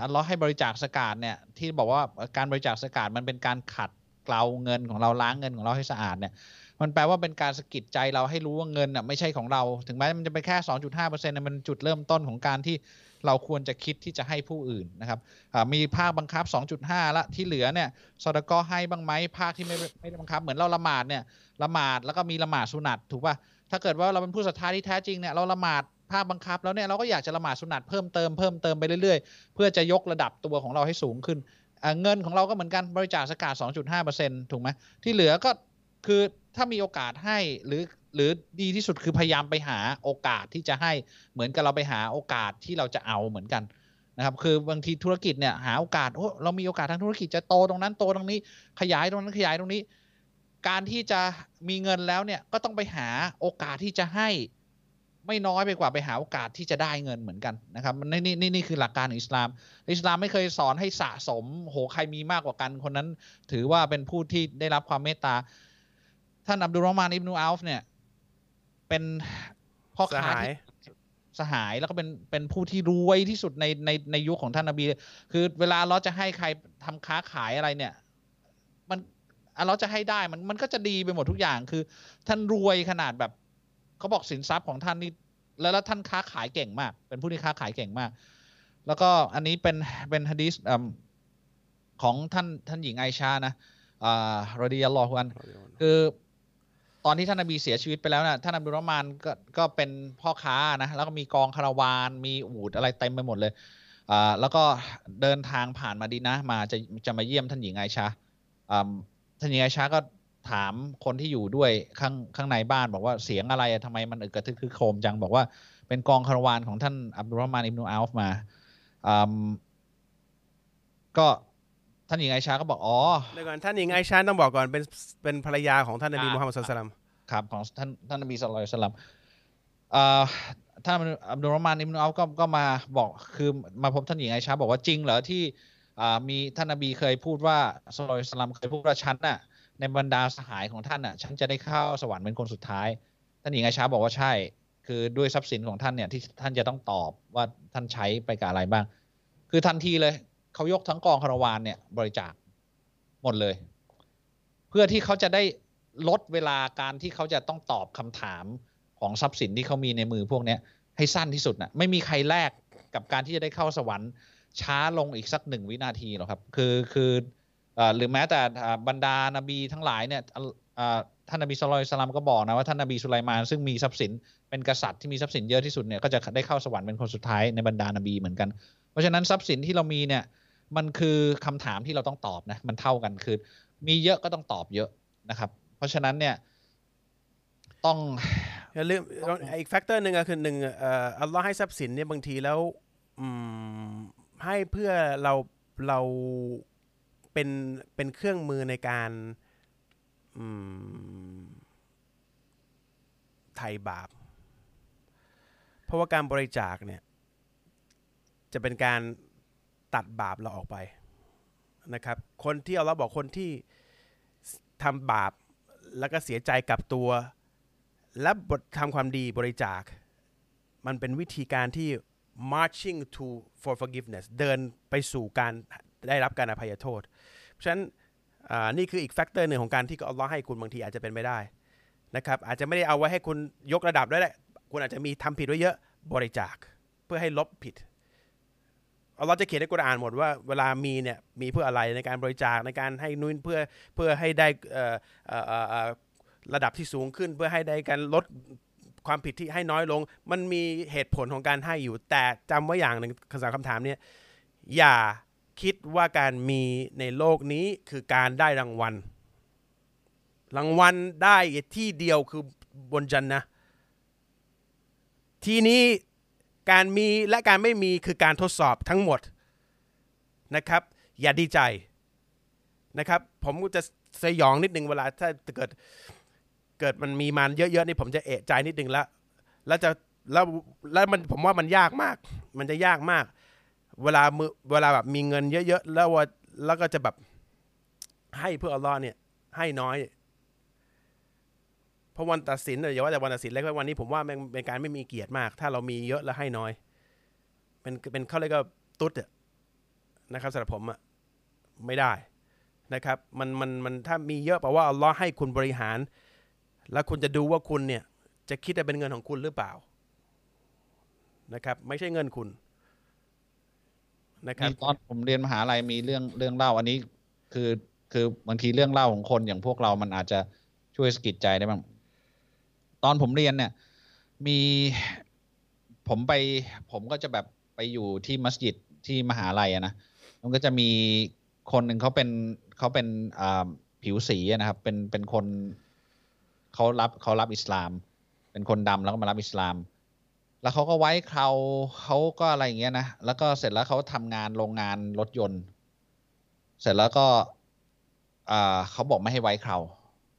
อัลลอฮ์ให้บริจาคสกาดเนี่ยที่บอกว่าการบริจาคสกาดมันเป็นการขัดเกลาเงินของเราล้างเงินของเราให้สะอาดเนี่ย มันแปลว่าเป็นการสะกิดใจเราให้รู้ว่าเงินอะไม่ใช่ของเรา ถึงแม้มันจะเป็นแค่ 2.5%มันจุดเริ่มต้นของการที่เราควรจะคิดที่จะให้ผู้อื่นนะครับมีภาคบังคับ 2.5 ละที่เหลือเนี่ยสดก็ให้บ้างไหมภาคที่ไม่ไม่ได้บังคับ เหมือนเราละหมาดเนี่ยละหมาดแล้วก็มีละหมาดสุนัตถูกป่ะถ้าเกิดว่าเราเป็นผู้ศรัทธาที่แท้จริงเนี่ยเราละหมาดภาคบังคับแล้วเนี่ยเราก็อยากจะละหมาดสุนัตเพิ่มเติมเพิ่มเติมไปเรื่อยๆ เพื่อจะยกระดับตัวของเราให้สูงขึ้น เงินของเราก็เหมือนกันบริจาคสกาด2.5%ถูกไหมที่เหลือก็คือ ถ้ามีโอกาสให้หรือหรือดีที่สุดคือพยายามไปหาโอกาสที่จะให้เหมือนกับเราไปหาโอกาสที่เราจะเอาเหมือนกันนะครับคือบางทีธุรกิจเนี่ยหาโอกาสโอ้เรามีโอกาสทางธุรกิจจะโตตรงนั้นโตตรงนี้ ขยายตรงนั้นขยายตรงนี้ การที่จะมีเงินแล้วเนี่ยก็ต้องไปหาโอกาสที่จะให้ไม่น้อยไปกว่าไปหาโอกาสที่จะได้เงินเหมือนกันนะครับนี่นี่นี่นี่คือหลักการอิสลาม อิสลามไม่เคยสอนให้สะสมโหใครมีมากกว่ากัน คนนั้นถือว่าเป็นผู้ที่ได้รับความเมตตา ท่านอับดุลรอมานอิบนูอัลฟเนี่ย เป็นพ่อค้าที่สหายแล้วก็เป็นเป็นผู้ที่รวยที่สุดในในในยุคของท่านนบี คือเวลาเราจะให้ใครทำค้าขายอะไรเนี่ย มันเราจะให้ได้มันมันก็จะดีไปหมดทุกอย่างคือ ท่านรวยขนาดแบบเขาบอกสินทรัพย์ของท่านนี่แล้วแล้วท่านค้าขายเก่งมาก เป็นผู้ที่ค้าขายเก่งมาก แล้วก็อันนี้เป็นเป็นฮะดีษของท่านท่านหญิงไอชานะอ่ารอดียัลลอฮุอันคือ ตอนที่ท่านนบีเสียชีวิตไปแล้วนะท่านอับดุลรอมานก็ก็เป็นพ่อค้านะแล้วก็มีกองคาราวาน มีอูดอะไรเต็มไปหมดเลยอ่าแล้วก็เดินทางผ่านมาดีนะมาจะจะมาเยี่ยมท่านหญิงไอชาอ่าท่านหญิงไอชาก็ถามคนที่อยู่ด้วยข้างข้างในบ้านบอกว่าเสียงอะไรทำไมมันอึกกระทึกคือโคมจังบอกว่าเป็นกองคาราวานของท่านอับดุลรอมานอิบนุอัลฟมาอ่าก็ ท่านหญิงไอชาก็บอกอ๋อเดี๋ยวก่อนท่านหญิงไอชาต้องบอกก่อนเป็นเป็นภรรยาของท่านนบีมุฮัมมัดสุลตัมครับของท่านท่านนบีสุลต่านสลัมท่านอับดุลรอมานอิบนุอัลก็ก็มาบอกคือมาพบท่านหญิงไอชาบอกว่าจริงเหรอที่มีท่านนบีเคยพูดว่าสุลต่านสลัมเคยพูดว่าฉันน่ะในบรรดาสหายของท่านอะฉันจะได้เข้าสวรรค์เป็นคนสุดท้าย ท่านหญิงไอชาบอกว่าใช่ คือด้วยทรัพย์สินของท่านเนี่ยที่ท่านจะต้องตอบว่าท่านใช้ไปกับอะไรบ้าง คือทันทีเลย เขายกทั้งกองคารวานเนี่ยบริจาคหมดเลย เพื่อที่เขาจะได้ลดเวลาการที่เขาจะต้องตอบคำถามของทรัพย์สินที่เขามีในมือพวกนี้ให้สั้นที่สุดนะไม่มีใครแลกกับการที่จะได้เข้าสวรรค์ ช้าลงอีกสักหนึ่งวินาทีหรอกครับ คือคือหรือแม้แต่บรรดานาบีทั้งหลายเนี่ยท่านนบีสุลต่านก็บอกนะว่าท่านนบีสุไลมานซึ่งมีทรัพย์สินเป็นกษัตริย์ที่มีทรัพย์สินเยอะที่สุดเนี่ยก็จะได้เข้าสวรรค์เป็นคนสุดท้ายในบรรดานาบีเหมือนกัน เพราะฉะนั้นทรัพย์สินที่เรามีเนี่ย มันคือคำถามที่เราต้องตอบนะ มันเท่ากันคือ มีเยอะก็ต้องตอบเยอะนะครับ เพราะฉะนั้นเนี่ย ต้องอย่าลืมอีกแฟกเตอร์หนึ่งคือหนึ่งอัลลอฮ์ให้ทรัพย์สินเนี่ยบางทีแล้วให้เพื่อเราเราเป็นเป็นเครื่องมือในการไถ่บาป เพราะว่าการบริจาคเนี่ย จะเป็นการ ตัดบาปเราออกไปนะครับ คนที่เราบอกคนที่ทำบาปแล้วก็เสียใจกับตัว และบททำความดีบริจาค มันเป็นวิธีการที่ marching to for forgiveness เดินไปสู่การได้รับการอภัยโทษฉะนั้นนี่คืออีก factor หนึ่งของการที่อัลลอฮ์ให้คุณบางทีอาจจะเป็นไม่ได้นะครับ อาจจะไม่ได้เอาไว้ให้คุณยกระดับด้วยแหละ คุณอาจจะมีทำผิดไว้เยอะบริจาค เพื่อให้ลบผิด อัลลอฮ์จะเขียนในกุรอานหมดว่าเวลามีเนี่ยมีเพื่ออะไรในการบริจาคในการให้นุ้นเพื่อเพื่อให้ได้ระดับที่สูงขึ้น เพื่อให้ได้การลดความผิดที่ให้น้อยลง มันมีเหตุผลของการให้อยู่ แต่จำไว้อย่างหนึ่งคำถามคำถามเนี้อย่าคิดว่าการมีในโลกนี้คือการได้รางวัล รางวัลได้ที่เดียวคือบนจันนะ ที่นี้ การมีและการไม่มีคือการทดสอบทั้งหมดนะครับ อย่าดีใจนะครับ ผมก็จะสยองนิดนึงเวลาถ้าเกิดเกิดมันมีมันเยอะๆนี่ผมจะเอะใจนิดนึงแล้วแล้วจะแล้วแล้วมันผมว่ามันยากมาก มันจะยากมาก เวลามือเวลาแบบมีเงินเยอะๆแล้วว่าแล้วก็จะแบบให้เพื่ออัลลอฮ์เนี่ยให้น้อย เพราะวันตัดสินเนี่ยอย่าว่าแต่วันตัดสินเลยว่าวันนี้ผมว่ามันเป็นการไม่มีเกียรติมาก ถ้าเรามีเยอะแล้วให้น้อย เป็นเป็นเขาเรียกว่าตุ๊ดนะครับสำหรับผมอะไม่ได้นะครับ มันมันมันถ้ามีเยอะแปลว่าอัลลอฮ์ให้คุณบริหาร แล้วคุณจะดูว่าคุณเนี่ยจะคิดว่าเป็นเงินของคุณหรือเปล่านะครับ ไม่ใช่เงินคุณนะครับตอนผมเรียนมหาลัยมีเรื่องเรื่องเล่าอันนี้คือคือบางทีเรื่องเล่าของคนอย่างพวกเรามันอาจจะช่วยสะกิดใจได้บ้าง ตอนผมเรียนเนี่ย มีผมไป ผมก็จะแบบไปอยู่ที่มัสยิดที่มหาลัยอะนะมันก็จะมีคนหนึ่งเขาเป็นเขาเป็นผิวสีนะครับ เป็นเป็นคนเขารับเขารับอิสลาม เป็นคนดำแล้วก็มารับอิสลาม แล้วเขาก็ไว้เขาเขาก็อะไรอย่างเงี้ยนะแล้วก็เสร็จแล้วเขาทำงานโรงงานรถยนต์ เสร็จแล้วก็อ่าเขาบอกไม่ให้ไว้เขา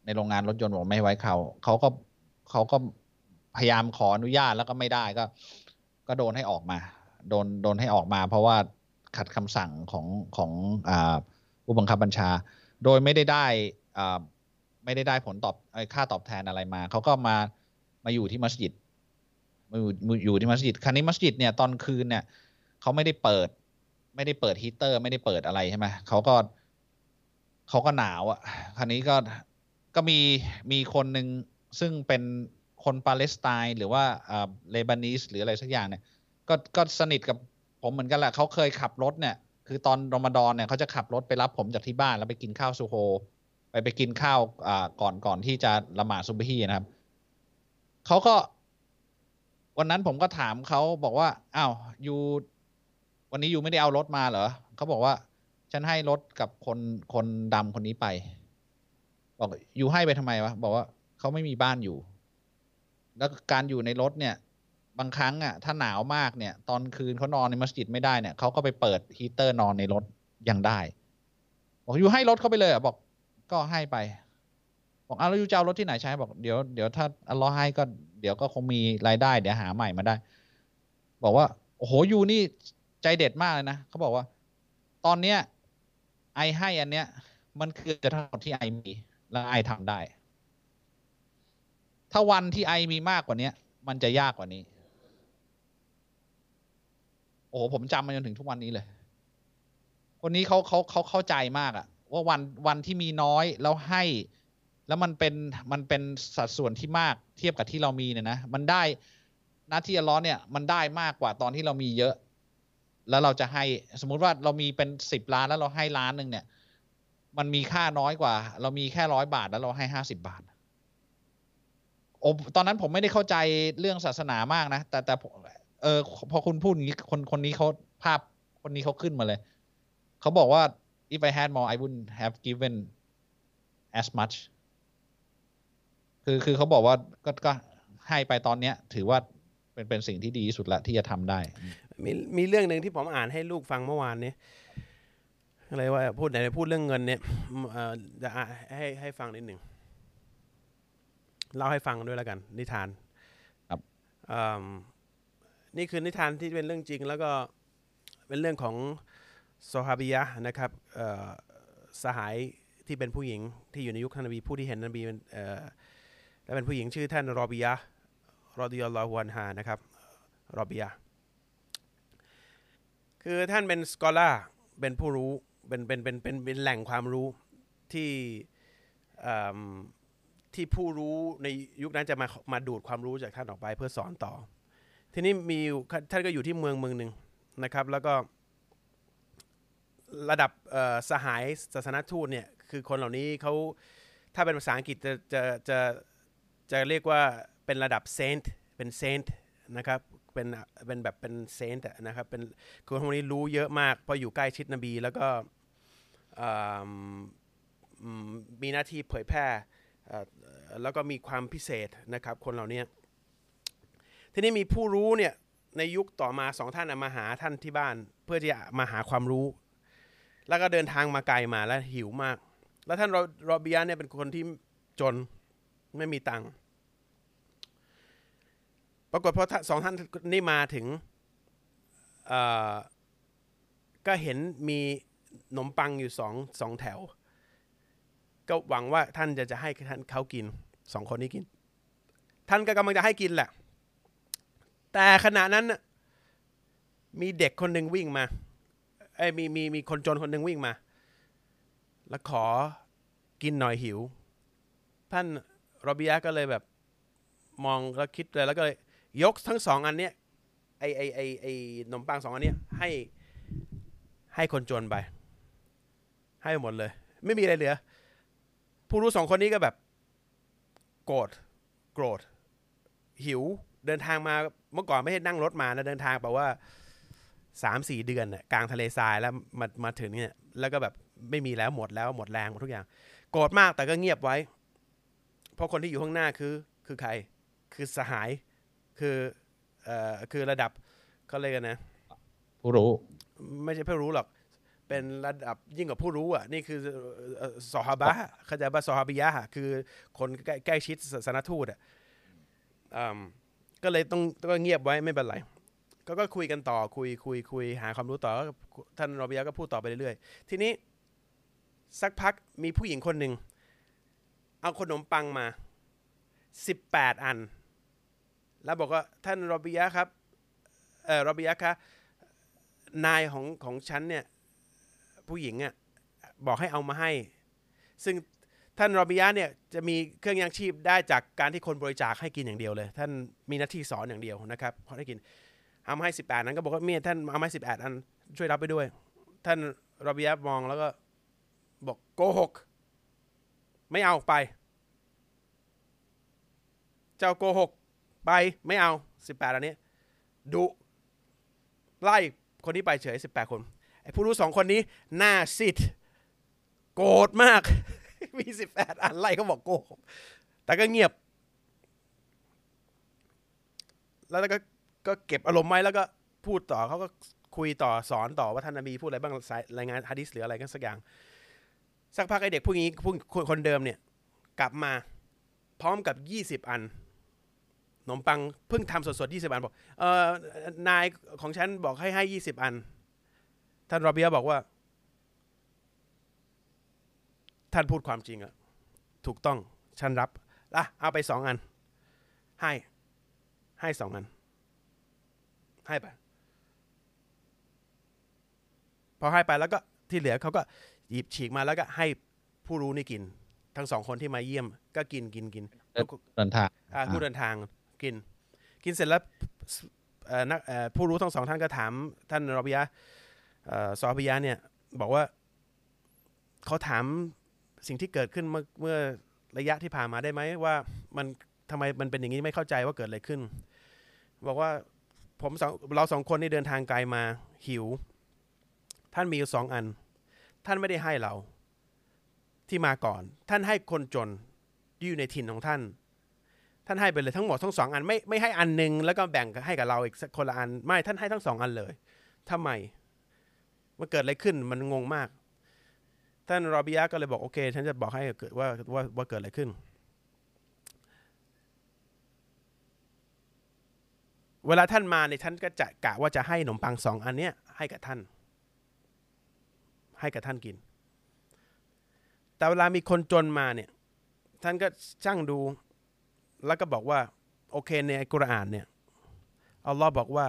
ในโรงงานรถยนต์บอกไม่ให้ไว้เขาเขาก็ เขาก็พยายามขออนุญาตแล้วก็ไม่ได้ก็ ก็โดนให้ออกมา โดนโดนให้ออกมา เพราะว่าขัดคำสั่งของของอผู้บังคับบัญชา โดยไม่ได้ได้อ่าไม่ได้ได้ผลตอบค่าตอบแทนอะไรมา เขาก็มามาอยู่ที่มัสยิดมาอยู่อยู่ที่มัสยิดครั้นี้มัสยิดเนี่ยตอนคืนเนี่ยเขาไม่ได้เปิด ไม่ได้เปิดฮีเตอร์ ไม่ได้เปิดอะไรใช่ไหมเขาก็เขาก็หนาวอะ่ะครั้นี้ก็ก็มีมีคนหนึ่ง ซึ่งเป็นคนปาเลสไตน์หรือว่า Lebanese หรืออะไรสักอย่างเนี่ยก็ก็สนิทกับผมเหมือนกันแหละเขาเคยขับรถเนี่ยคือตอนรอมฎอนเนี่ยเขาจะขับรถไปรับผมจากที่บ้านแล้วไปกินข้าวซูโฮไปไปกินข้าวอ่าก่อนก่อนที่จะละหมาดซุบฮีนะครับเขาก็ วันนั้นผมก็ถามเขาบอกว่าอ้าวยูวันนี้ยูไม่ได้เอารถมาเหรอเขาบอกว่า ฉันให้รถกับคนคนดำคนนี้ไป บอกยูให้ไปทำไมวะบอกว่า เขาไม่มีบ้านอยู่ แล้วการอยู่ในรถเนี่ย บางครั้งอะ ถ้าหนาวมากเนี่ย ตอนคืนเขานอนในมัสยิดไม่ได้เนี่ยเขาก็ไปเปิดฮีเตอร์นอนในรถยังได้ บอกอยู่ให้รถเขาไปเลยอะบอก ก็ให้ไป บอกเอาแล้วยูจะเอารถที่ไหนใช้บอกเดี๋ยวเดี๋ยวถ้าอัลเลอฮ์ให้ก็เดี๋ยวก็คงมีรายได้เดี๋ยวหาใหม่มาได้ บอกว่าโอ้โหยูนี่ใจเด็ดมากเลยนะเขาบอกว่า ตอนเนี้ยไอให้อันเนี้ย มันคือจะทั้งหมดที่ไอมี แล้วไอทำได้ ถ้าวันที่ไอมีมากกว่าเนี้ยมันจะยากกว่านี้ โอ้โหผมจำมาจนถึงทุกวันนี้เลย คนนี้เขาเขาเขาเข้าใจมากอะว่าวันวันที่มีน้อยแล้วให้ แล้วมันเป็นมันเป็นสัดส่วนที่มากเทียบกับที่เรามีเนี่ยนะมันได้นาที่อัลเลอฮ์เนี่ย มันได้มากกว่าตอนที่เรามีเยอะ แล้วเราจะให้สมมุติว่าเรามีเป็นสิบล้านแล้วเราให้ล้านหนึ่งเนี่ย มันมีค่าน้อยกว่า เรามีแค่ร้อยบาทแล้วเราให้ห้าสิบบาท โอ้ตอนนั้นผมไม่ได้เข้าใจเรื่องศาสนามากนะ แต่แต่เออพอคุณพูดอย่างนี้คนคนนี้เขาภาพคนนี้เขาขึ้นมาเลย เขาบอกว่า if I had more I wouldn't have given as much คือคือเขาบอกว่าก็ก็ให้ไปตอนเนี้ย ถือว่าเป็นเป็นสิ่งที่ดีที่สุดละที่จะทำได้ มีมีเรื่องหนึ่งที่ผมอ่านให้ลูกฟังเมื่อวานนี้อะไรว่าพูดไหนพูดเรื่องเงินเนี่ยเออจะอะให้ให้ฟังนิดหนึ่ง เล่าให้ฟังด้วยแล้วกัน นิทานครับอืมนี่คือนิทานที่เป็นเรื่องจริง แล้วก็เป็นเรื่องของโซฮาบิยะห์นะครับเอ่อสหายที่เป็นผู้หญิงที่อยู่ในยุคท่านนบีผู้ที่เห็นนบีเป็นเอ่อและเป็นผู้หญิงชื่อท่านรอบิยะห์รอดิยัลลอฮุอันฮานะครับรอบิยะห์คือท่านเป็นสกอล่าเป็นผู้รู้เป็นเป็นเป็นเป็นเป็นแหล่งความรู้ที่อืม ที่ผู้รู้ในยุคนั้นจะมามาดูดความรู้จากท่านออกไปเพื่อสอนต่อ ทีนี้มีท่านก็อยู่ที่เมืองเมืองหนึ่งนะครับ แล้วก็ระดับสหายศาสนทูตเนี่ยคือคนเหล่านี้เขาถ้าเป็นภาษาอังกฤษจะจะจะจะเรียกว่าเป็นระดับ saint เป็น saint นะครับเป็นเป็นแบบเป็น saint นะครับเป็นคนพวกนี้รู้เยอะมากเพราะอยู่ใกล้ชิดนบีแล้วก็มีหน้าที่เผยแพร่ แล้วก็มีความพิเศษนะครับคนเหล่านี้ทีนี้มีผู้รู้เนี่ยในยุคต่อมาสองท่านมาหาท่านที่บ้าน เพื่อที่จะมาหาความรู้ แล้วก็เดินทางมาไกลมาแล้วหิวมาก แล้วท่านโรเบียเนี่ยเป็นคนที่จนไม่มีตังค์ปรากฏพอท่านสองท่านนี่มาถึงก็เห็นมีขนมปังอยู่สองสองแถว ก็หวังว่าท่านจะจะให้ท่านเขากินสองคนนี้กิน ท่านก็กำลังจะให้กินแหละ แต่ขณะนั้นมีเด็กคนหนึ่งวิ่งมาเอ้มีมีมีคนจนคนหนึ่งวิ่งมา แล้วขอกินหน่อยหิว ท่านโรบิยะก็เลยแบบมองแล้วคิดเลยแล้วก็เลยยกทั้งสองอันเนี้ยไอไอไอไอขนมปังสองอันเนี้ยให้ให้คนจนไป ให้หมดเลย ไม่มีอะไรเหลือ ผู้รู้สองคนนี้ก็แบบ โกรธโกรธหิวเดินทางมาเมื่อก่อนไม่ได้นั่งรถมานะเดินทางแบบว่าสามสี่เดือนน่ะกลางทะเลทรายแล้วมามาถึงเนี่ยแล้วก็แบบไม่มีแล้วหมดแล้วหมดแรงหมดทุกอย่าง โกรธมากแต่ก็เงียบไว้ เพราะคนที่อยู่ข้างหน้าคือคือใคร คือสหายคือเอ่อคือระดับเขาเรียกกันนะผู้รู้ ไม่ใช่ผู้รู้หรอก เป็นระดับยิ่งกว่าผู้รู้อะนี่คือเอ่อซอฮาบะห์เข้าใจป่ะซอฮาบิยะห์อะคือคนใกล้ใกล้ชิดศาสนทูตอะอืมก็เลยต้องต้องเงียบไว้ไม่เป็นไรก็ก็คุยกันต่อคุยคุยคุยหาความรู้ต่อก็ท่านรอบิยะห์ก็พูดต่อไปเรื่อยๆ ทีนี้สักพักมีผู้หญิงคนหนึ่งเอาขนมปังมาสิบแปดอัน แล้วบอกว่าท่านรอบิยะห์ครับเออรอบิยะห์คะนายของของฉันเนี่ย ผู้หญิงอะบอกให้เอามาให้ ซึ่งท่านรอบิยะเนี่ยจะมีเครื่องยังชีพได้จากการที่คนบริจาคให้กินอย่างเดียวเลย ท่านมีหน้าที่สอนอย่างเดียวนะครับพอได้กินเอามาให้สิบแปดนั้นก็บอกว่าเมียท่านเอามาสิบแปดอันช่วยรับไปด้วย ท่านรอบิยะมองแล้วก็บอกโกหก ไม่เอาไป เจ้าโกหกไปไม่เอาสิบแปดอันนี้ดุไล่คนที่ไปเฉยสิบแปดคน ไอ้ผู้รู้สองคนนี้หน้าซิดโกรธมาก มีสิบแปดอันไล่เขาบอกโกหกแต่ก็เงียบ แล้วก็ก็เก็บอารมณ์ไว้แล้วก็พูดต่อเขาก็คุยต่อสอนต่อว่าท่านนบีพูดอะไรบ้างรายงานฮะดิษหรืออะไรกันสักอย่าง สักพักไอเด็กผู้นี้ผู้คนคนเดิมเนี่ย กลับมาพร้อมกับยี่สิบอันขนมปังเพิ่งทำสดๆยี่สิบอันบอกเออนายของฉันบอกให้ให้ยี่สิบอัน ท่านรอเบียบอกว่า ท่านพูดความจริงอะถูกต้องฉันรับอะเอาไปสองอัน ให้ ให้สองอัน ให้ไปพอให้ไปแล้วก็ที่เหลือเขาก็หยิบฉีกมาแล้วก็ให้ผู้รู้นี่กิน ทั้งสองคนที่มาเยี่ยม ก็กินกินกินเดินทางอ่าผู้เดินทางกิน กินเสร็จแล้วเอ่อนักเอ่อผู้รู้ทั้งสองท่านก็ถาม ท่านรอบิยะเอ่อ ซอฮาบิยะเนี่ยบอกว่าเขาถามสิ่งที่เกิดขึ้นเมื่อเมื่อระยะที่ผ่านมาได้ไหมว่ามันทำไมมันเป็นอย่างนี้ไม่เข้าใจว่าเกิดอะไรขึ้น บอกว่าผมเราสองคนนี่เดินทางไกลมาหิว ท่านมีอยู่สองอัน ท่านไม่ได้ให้เราที่มาก่อน ท่านให้คนจนที่อยู่ในถิ่นของท่าน ท่านให้ไปเลยทั้งหมดทั้งสองอันไม่ไม่ให้อันหนึ่งแล้วก็แบ่งให้กับเราอีกสักคนละอันไม่ท่านให้ทั้งสองอันเลยทำไม มันเกิดอะไรขึ้นมันงงมาก ท่านรอบิยะก็เลยบอกโอเค ฉันจะบอกให้เกิดว่าว่าว่าเกิดอะไรขึ้น เวลาท่านมาเนี่ยท่านก็จะกะว่าจะให้ขนมปังสองอันเนี้ยให้กับท่าน ให้กับท่านกิน แต่เวลามีคนจนมาเนี่ยท่านก็ช่างดูแล้วก็บอกว่าโอเคในอัลกุรอานเนี่ยอัลลอฮ์บอกว่า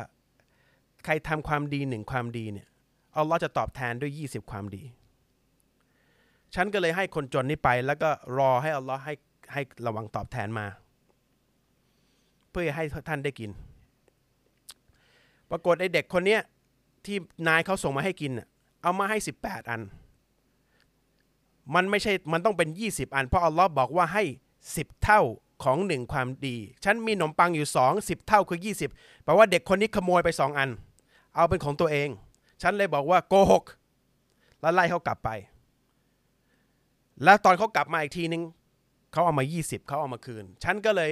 ใครทำความดีหนึ่งความดีเนี่ย อัลลอฮ์จะตอบแทนด้วยยี่สิบความดี ฉันก็เลยให้คนจนนี่ไป แล้วก็รอให้อัลลอฮ์ให้ให้ระวังตอบแทนมา เพื่อให้ท่านได้กิน ปรากฏไอ้เด็กคนเนี้ยที่นายเขาส่งมาให้กินเอามาให้สิบแปดอัน มันไม่ใช่ มันต้องเป็น 20 อัน เพราะอัลลอฮ์บอกว่าให้ 10 เท่าของหนึ่งความดี ฉันมีขนมปังอยู่ 2 10 เท่าคือ 20 แปลว่าเด็กคนนี้ขโมยไป 2 อัน เอาเป็นของตัวเอง ฉันเลยบอกว่าโกหกแล้วไล่เขากลับไป แล้วตอนเขากลับมาอีกทีนึงเขาเอามา 20เขาเอามาคืน ฉันก็เลย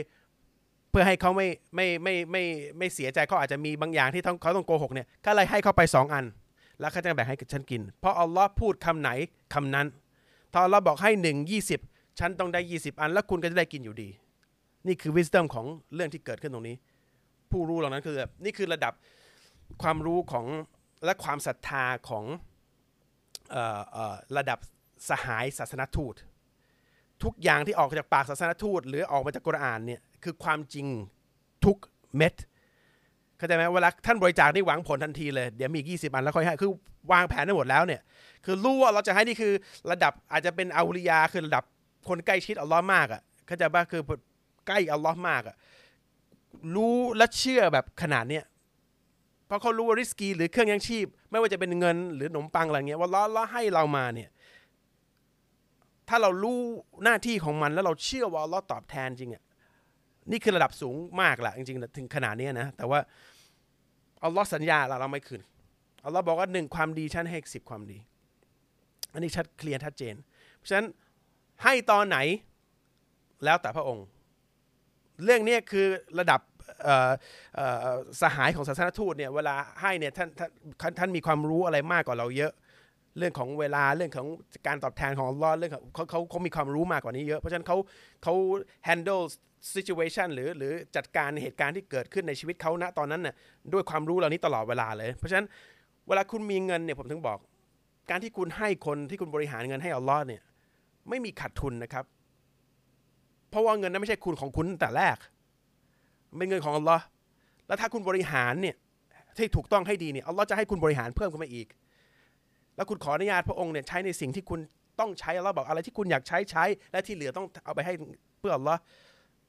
เพื่อให้เขาไม่ไม่ไม่ไม่ไม่เสียใจเขาอาจจะมีบางอย่างที่ต้องเขาต้องโกหกเนี่ยก็เลยให้เขาไป 2 อัน แล้วเขาจะแบ่งให้ฉันกิน เพราะอัลลอฮ์พูดคำไหนคำนั้น ถ้าเราบอกให้หนึ่งยี่สิบฉันต้องได้ยี่สิบอัน แล้วคุณก็จะได้กินอยู่ดี นี่คือ wisdom ของเรื่องที่เกิดขึ้นตรงนี้ ผู้รู้เหล่านั้นคือ นี่คือระดับความรู้ของ และความศรัทธาของออระดับสหายศาสนทูต ทุกอย่างที่ออกจากปากศาสนทูต หรือออกมาจากกุรอานเนี่ยคือความจริงทุกเม็ดเข้าใจไหมเวลาท่านบริจาคนี่หวังผลทันทีเลย เดี๋ยวมีอีกยี่สิบอันแล้วค่อยให้คือวางแผนได้หมดแล้วเนี่ยคือรู้ว่าเราจะให้นี่คือระดับอาจจะเป็นอาลียาคือระดับคนใกล้ชิดอัลลอฮ์มากอะเข้าใจป่ะคือใกล้อัลลอฮ์มากอะรู้และเชื่อแบบขนาดเนี้ย ราะเขารู้ว่าริสกีหรือเครื่องยังชีพ ไม่ว่าจะเป็นเงินหรือขนมปังอะไรเงี้ยว่าล้อล้อให้เรามาเนี่ยถ้าเรารู้หน้าที่ของมันแล้วเราเชื่อว่าอัลอตอบแทนจริงอะนี่คือระดับสูงมากแหละจริงๆถึงขนาดนี้นะแต่ว่าอัลลอฮ์สัญญาเราเราไม่คืนอัลลอฮ์บอกว่าหนึ่งความดีฉันให้สิบความดี อันนี้ชัดเคลียร์ชัดเจน เพราะฉะนั้นให้ตอนไหนแล้วแต่พระองค์ เรื่องนี้คือระดับ สหายของศาสนทูตเนี่ยเวลาให้เนี่ยท่านท่านท่านมีความรู้อะไรมากกว่าเราเยอะเรื่องของเวลาเรื่องของการตอบแทนของรอดเรื่องของเขาเขาเขามีความรู้มากกว่านี้เยอะ เพราะฉะนั้นเขาเขา handle situation หรือหรือจัดการเหตุการณ์ที่เกิดขึ้นในชีวิตเขาณตอนนั้นน่ะด้วยความรู้เหล่านี้ตลอดเวลาเลย เพราะฉะนั้นเวลาคุณมีเงินเนี่ยผมถึงบอก การที่คุณให้คนที่คุณบริหารเงินให้อัลลอฮ์เนี่ยไม่มีขาดทุนนะครับ เพราะว่าเงินนั้นไม่ใช่คุณของคุณแต่แรก เป็นเงินของอัลลอฮ์แล้วถ้าคุณบริหารเนี่ยที่ถูกต้องให้ดีเนี่ยอัลลอฮ์จะให้คุณบริหารเพิ่มขึ้นมาอีก แล้วคุณขออนุญาตพระองค์เนี่ยใช้ในสิ่งที่คุณต้องใช้อัลลอฮ์บอกอะไรที่คุณอยากใช้ใช้ และที่เหลือต้องเอาไปให้เพื่ออัลลอฮ์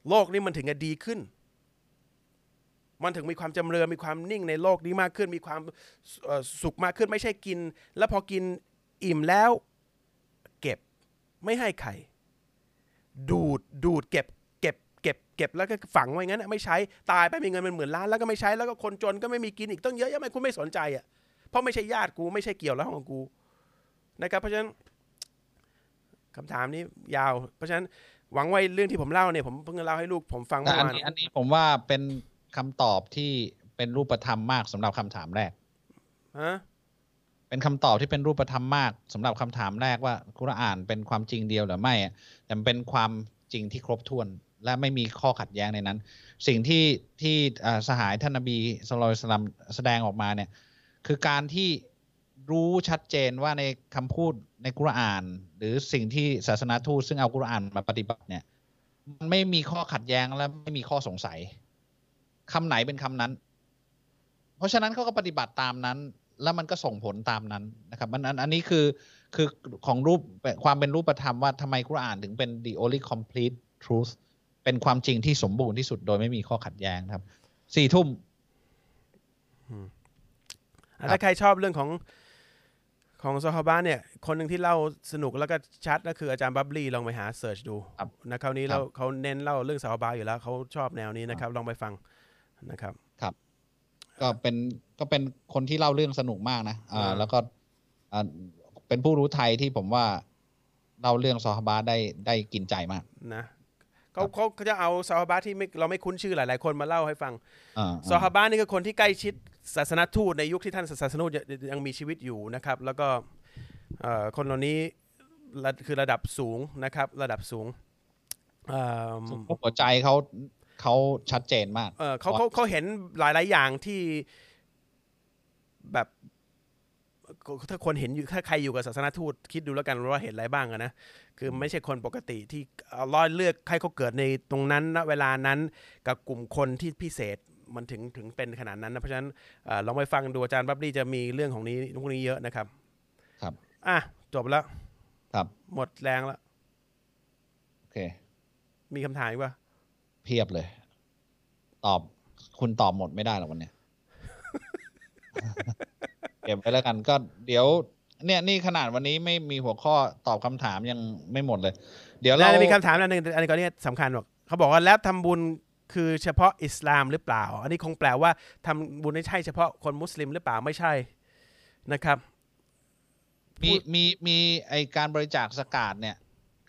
โลกนี้มันถึงจะดีขึ้น มันถึงมีความจำเริญมีความนิ่งในโลกนี้มากขึ้น มีความสุขมากขึ้นไม่ใช่กิน แล้วพอกินอิ่มแล้ว เก็บไม่ให้ใครดูดดูดเก็บ เก็บเก็บเก็บแล้วก็ฝังไว้งั้นไม่ใช้ตายไปมีเงินเป็นหมื่นล้านแล้วก็ไม่ใช้แล้วก็คนจนก็ไม่มีกินอีกต้องเยอะแยะไม่คุณไม่สนใจอะเพราะไม่ใช่ญาติกูไม่ใช่เกี่ยวแล้วของกูนะครับเพราะฉะนั้นคำถามนี้ยาว เพราะฉะนั้นหวังว่าเรื่องที่ผมเล่าเนี่ยผมเพิ่งเล่าให้ลูกผมฟังเมื่อวานอันนี้ผมว่าเป็นคำตอบที่เป็นรูปธรรมมากสำหรับคำถามแรกฮะเป็นคำตอบที่เป็นรูปธรรมมากสำหรับคำถามแรกว่าคุรอานเป็นความจริงเดียวหรือไม่แต่เป็นความจริงที่ครบถ้วน และไม่มีข้อขัดแย้งในนั้น สิ่งที่ที่สหายท่านนบีสุลต่านแสดงออกมาเนี่ยคือการที่รู้ชัดเจนว่าในคำพูดในกุรอาน หรือสิ่งที่ศาสนาทูตซึ่งเอากุรอานมาปฏิบัติเนี่ยมันไม่มีข้อขัดแย้งและไม่มีข้อสงสัยคำไหนเป็นคำนั้น เพราะฉะนั้นเขาก็ปฏิบัติตามนั้น แล้วมันก็ส่งผลตามนั้นนะครับมันอันนี้คือคือของรูปความเป็นรูปธรรมว่าทำไมกุรอานถึงเป็น the only complete truth เป็นความจริงที่สมบูรณ์ที่สุดโดยไม่มีข้อขัดแย้งครับสี่ทุ่มถ้าใครชอบเรื่องของของซอฮาบะเนี่ย คนหนึ่งที่เล่าสนุกแล้วก็ชัดก็คืออาจารย์บับลี่ลองไปหาเสิร์ชดูนะคราวนี้เราเขาเน้นเล่าเรื่องซอฮาบะอยู่แล้วเขาชอบแนวนี้นะครับ ลองไปฟังนะครับครับ ก็เป็นก็เป็นคนที่เล่าเรื่องสนุกมากนะอ่าแล้วก็อ่าเป็นผู้รู้ไทยที่ผมว่าเล่าเรื่องซอฮาบะได้ได้กินใจมากนะ เขาเขาจะเอาซอฮาบะที่ไม่เราไม่คุ้นชื่อหลาย ๆ คนมาเล่าให้ฟังซอฮาบะนี่คือคนที่ใกล้ชิดศาสนทูตในยุคที่ท่านศาสนทูตยังมีชีวิตอยู่นะครับ แล้วก็คนเหล่านี้คือระดับสูงนะครับ ระดับสูงหัวใจเขาเขาชัดเจนมากเขาเขาเขาเห็นหลาย ๆ อย่างที่แบบ ถ้าคนเห็นอยู่ถ้าใครอยู่กับศาสนาทูตคิดดูแล้วกันว่าเห็นอะไรบ้างนะคือไม่ใช่คนปกติที่รอดเลือกใครเขาเกิดในตรงนั้นณเวลานั้นกับกลุ่มคนที่พิเศษมันถึงถึงเป็นขนาดนั้นนะเพราะฉะนั้นลองไปฟังดูอาจารย์บับลี่จะมีเรื่องของนี้พวกนี้เยอะนะครับ ครับอะจบแล้วครับ หมดแรงแล้วโอเค มีคำถามอีกปะเพียบเลย ตอบ คุณตอบหมดไม่ได้หรอกวันนี้ เก็บไว้แล้วกันก็เดี๋ยว เนี่ยนี่ขนาดวันนี้ไม่มีหัวข้อตอบคำถามยังไม่หมดเลย เดี๋ยวเรามีคำถามอันหนึ่งอันนี้ก็เนี่ยสำคัญบอกเขาบอกว่าแล้วทำบุญคือเฉพาะอิสลามหรือเปล่า อันนี้คงแปลว่าทำบุญไม่ใช่เฉพาะคนมุสลิมหรือเปล่าไม่ใช่นะครับ มีมีมีไอการบริจาคสกาดเนี่ย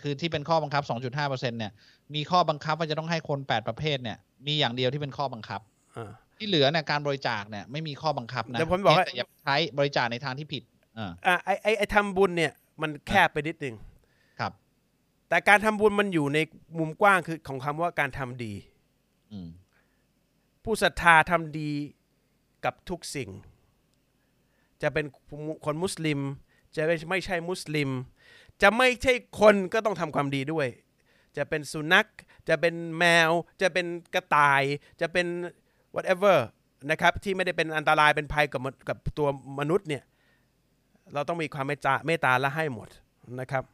คือที่เป็นข้อบังคับ 2.5%เนี่ย มีข้อบังคับว่าจะต้องให้คน 8 ประเภทเนี่ย มีอย่างเดียวที่เป็นข้อบังคับ ที่เหลือเนี่ยการบริจาคเนี่ยไม่มีข้อบังคับนะแต่ผมบอกว่าอย่าใช้บริจาคในทางที่ผิดอ่าไอไอไอทำบุญเนี่ยมันแคบไปนิดนึงครับ แต่การทำบุญมันอยู่ในมุมกว้างคือของคำว่าการทำดีผู้ศรัทธาทำดีกับทุกสิ่ง จะเป็นคนมุสลิม จะไม่ใช่มุสลิม จะไม่ใช่คนก็ต้องทำความดีด้วย จะเป็นสุนัข จะเป็นแมว จะเป็นกระต่าย จะเป็น whatever นะครับที่ไม่ได้เป็นอันตรายเป็นภัยกับกับตัวมนุษย์เนี่ยเราต้องมีความเมตตาเมตตาและให้หมดนะครับ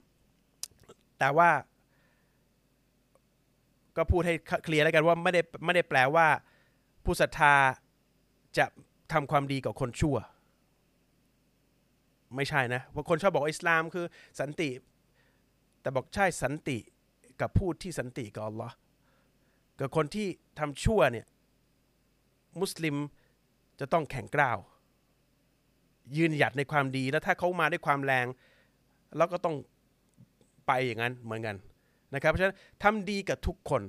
แต่ว่า ก็พูดให้เคลียร์แล้วกันว่าไม่ได้ไม่ได้แปลว่า ผู้ศรัทธาจะทำความดีกับคนชั่ว ไม่ใช่นะเพราะคนชอบบอกอิสลามคือสันติ แต่บอกใช่สันติกับพูดที่สันติกับอัลลอฮ์กับคนที่ทำชั่วเนี่ย มุสลิมจะต้องแข็งกร้าว ยืนหยัดในความดีแล้วถ้าเขามาด้วยความแรงเราก็ต้องไปอย่างนั้นเหมือนกันนะครับเพราะฉะนั้นทำดีกับทุกคน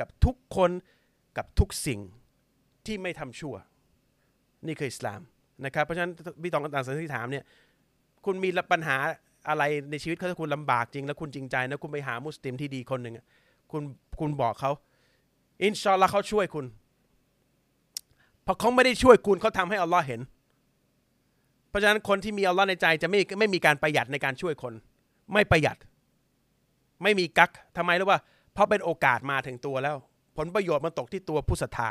กับทุกคนกับทุกสิ่งที่ไม่ทำชั่ว นี่คืออิสลามนะครับเพราะฉะนั้นพี่ตองต่างสันที่ถามเนี่ยคุณมีปัญหาอะไรในชีวิตเขาถ้าคุณลำบากจริง แล้วคุณจริงใจนะคุณไปหามุสลิมที่ดีคนหนึ่งคุณคุณบอกเขาอินชาอัลลอฮ์เขาช่วยคุณ เพราะเขาไม่ได้ช่วยคุณเขาทำให้อัลลอฮ์เห็น เพราะฉะนั้นคนที่มีอัลลอฮ์ในใจจะไม่ไม่มีการประหยัดในการช่วยคน ไม่ประหยัด ไม่มีกักทำไมรู้ป่ะเพราะเป็นโอกาสมาถึงตัวแล้ว ผลประโยชน์มันตกที่ตัวผู้ศรัทธา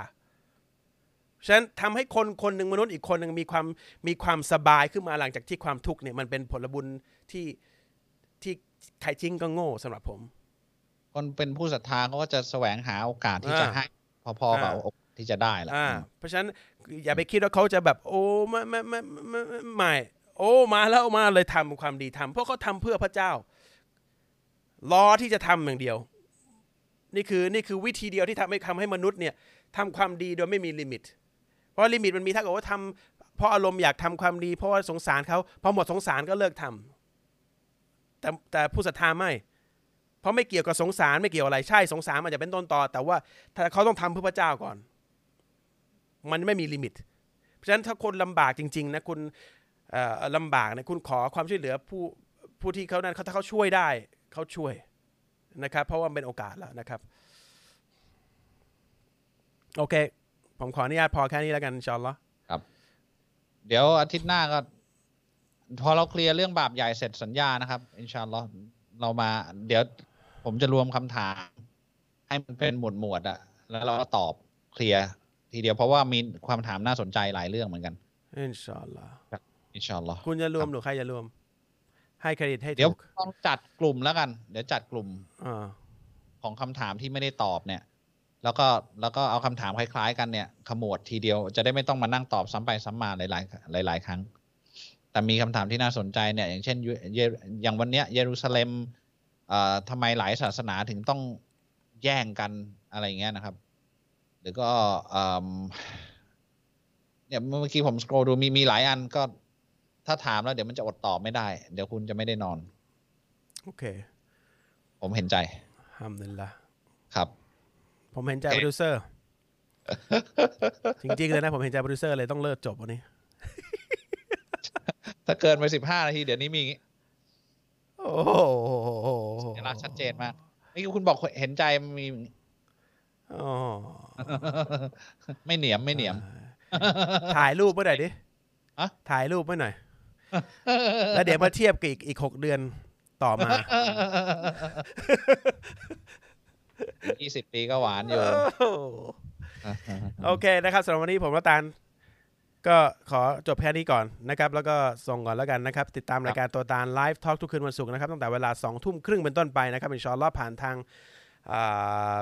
ฉะนั้นทำให้คนคนหนึ่งมนุษย์อีกคนหนึ่งมีความมีความสบายขึ้นมาหลังจากที่ความทุกข์เนี่ยมันเป็นผลบุญที่ที่ใครจริงก็โง่สำหรับผม คนเป็นผู้ศรัทธาเขาก็จะแสวงหาโอกาสที่จะอ่าให้พอๆกับอ่าโอกาส ที่จะได้แหละอ่าอืมเพราะฉะนั้นอย่าไปคิดว่าเขาจะแบบโอ้ไม่ไม่ไม่ไม่ไม่ไม่โอ้มาแล้วมาเลยทำความดีทำเพราะเขาทำเพื่อพระเจ้ารอที่จะทำอย่างเดียว นี่คือนี่คือวิธีเดียวที่ทำให้ทำให้มนุษย์เนี่ยทำความดีโดยไม่มี limit เพราะ limit มันมีถ้าเกิดว่าทำเพราะอารมณ์อยากทำความดี เพราะว่าสงสารเขาพอหมดสงสารก็เลิกทำแต่แต่ผู้ศรัทธาไม่เพราะไม่เกี่ยวกับสงสารไม่เกี่ยวอะไรใช่สงสารมันจะเป็นต้นตอแต่ว่าถ้าเขาต้องทำเพื่อพระเจ้าก่อน มันไม่มีลิมิต เพราะฉะนั้นถ้าคนลำบากจริง ๆ นะคุณลำบากนะคุณขอความช่วยเหลือผู้ผู้ที่เขานั้นเขาถ้าเขาช่วยได้เขาช่วยนะครับ เพราะว่าเป็นโอกาสแล้วนะครับ โอเค ผมขออนุญาตพอแค่นี้แล้วกันอินชอนลอครับ เดี๋ยวอาทิตย์หน้าก็ พอเราเคลียร์เรื่องบาปใหญ่เสร็จสัญญานะครับ อินชาอัลลอฮ์เรามา เดี๋ยวผมจะรวมคำถาม ให้มันเป็นหมวดหมวดอะแล้วเราก็ตอบเคลียร์ ทีเดียวเพราะว่ามีความถามน่าสนใจหลายเรื่องเหมือนกันอินชาอัลลอฮ์อินชาอัลลอฮ์คุณจะรวมหรือใครจะรวม ให้เครดิตให้เดี๋ยวถูกต้องจัดกลุ่มแล้วกัน เดี๋ยวจัดกลุ่มอ่าของคำถามที่ไม่ได้ตอบเนี่ย แล้วก็แล้วก็เอาคำถามคล้ายๆ กันเนี่ยขมวดทีเดียวจะได้ไม่ต้องมานั่งตอบซ้ำไปซ้ำมาหลายๆหลาย ๆ ครั้ง แต่มีคำถามที่น่าสนใจเนี่ย อย่างเช่นเยเยอย่างวันเนี้ยเยรูซาเล็มเอ่อทำไมหลายศาสนาถึงต้องแย่งกันอะไรอย่างเงี้ยนะครับ หรือก็เอิ่มเนี่ยเมื่อกี้ผมสครดูมีมีหลายอันก็ถ้าถามแล้วเดี๋ยวมันจะอดตอบไม่ได้ เดี๋ยวคุณจะไม่ได้นอน โอเค ผมเห็นใจฮัมดุลิลละครับ ผมเห็นใจโอโปเครดิวเซอร์ จริงๆเลยนะ ผมเห็นใจโปรดิวเซอร์เลยต้องเลิกจบวันนี้ ถ้าเกินไปสิบห้านาที เดี๋ยวนี้มีโอ้โหเวลาชัดเจนมากนี่คุณบอกเห็นใจมีอ๋อ ไม่เหนียมไม่เหนียม ถ่ายรูปไว้หน่อยดิอะถ่ายรูปไว้หน่อย แล้วเดี๋ยวมาเทียบกับอีกอีกหกเดือนต่อมายี่สิบปีก็หวานอยู่ โอเคนะครับสำหรับวันนี้ผมรัตานก็ขอจบแค่นี้ก่อนนะครับ แล้วก็ส่งก่อนแล้วกันนะครับ ติดตามรายการโตตาล Live Talk ทุกคืนวันศุกร์นะครับตั้งแต่เวลา2ทุ่มครึ่งเป็นต้นไปนะครับอินชาอัลลอฮ์ผ่านทาง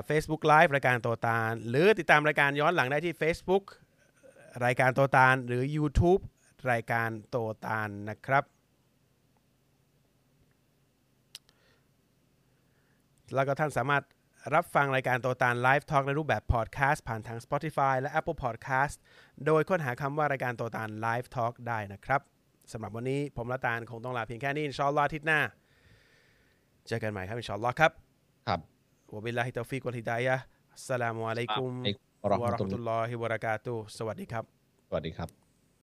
Facebook Live รายการโตตาล หรือติดตามรายการย้อนหลังได้ที่ Facebook รายการโตตาล หรือ YouTube รายการโตตาลนะครับแล้วก็ท่านสามารถรับฟังรายการโตตาล Live Talk ในรูปแบบพอดแคสต์ผ่านทาง Spotify และ Apple Podcast โดยค้นหาคำว่ารายการโตตาล Live Talk ได้นะครับสำหรับวันนี้ผมละตาลคงต้องลาเพียงแค่นี้ อินชอลลอฮ์อาทิตย์หน้า เจอกันใหม่ครับ อินชอลลอฮ์ครับ ครับ وبالله التوفيق والهداية السلام عليكم ورحمة الله وبركاتهสวัสดีครับ สวัสดีครับ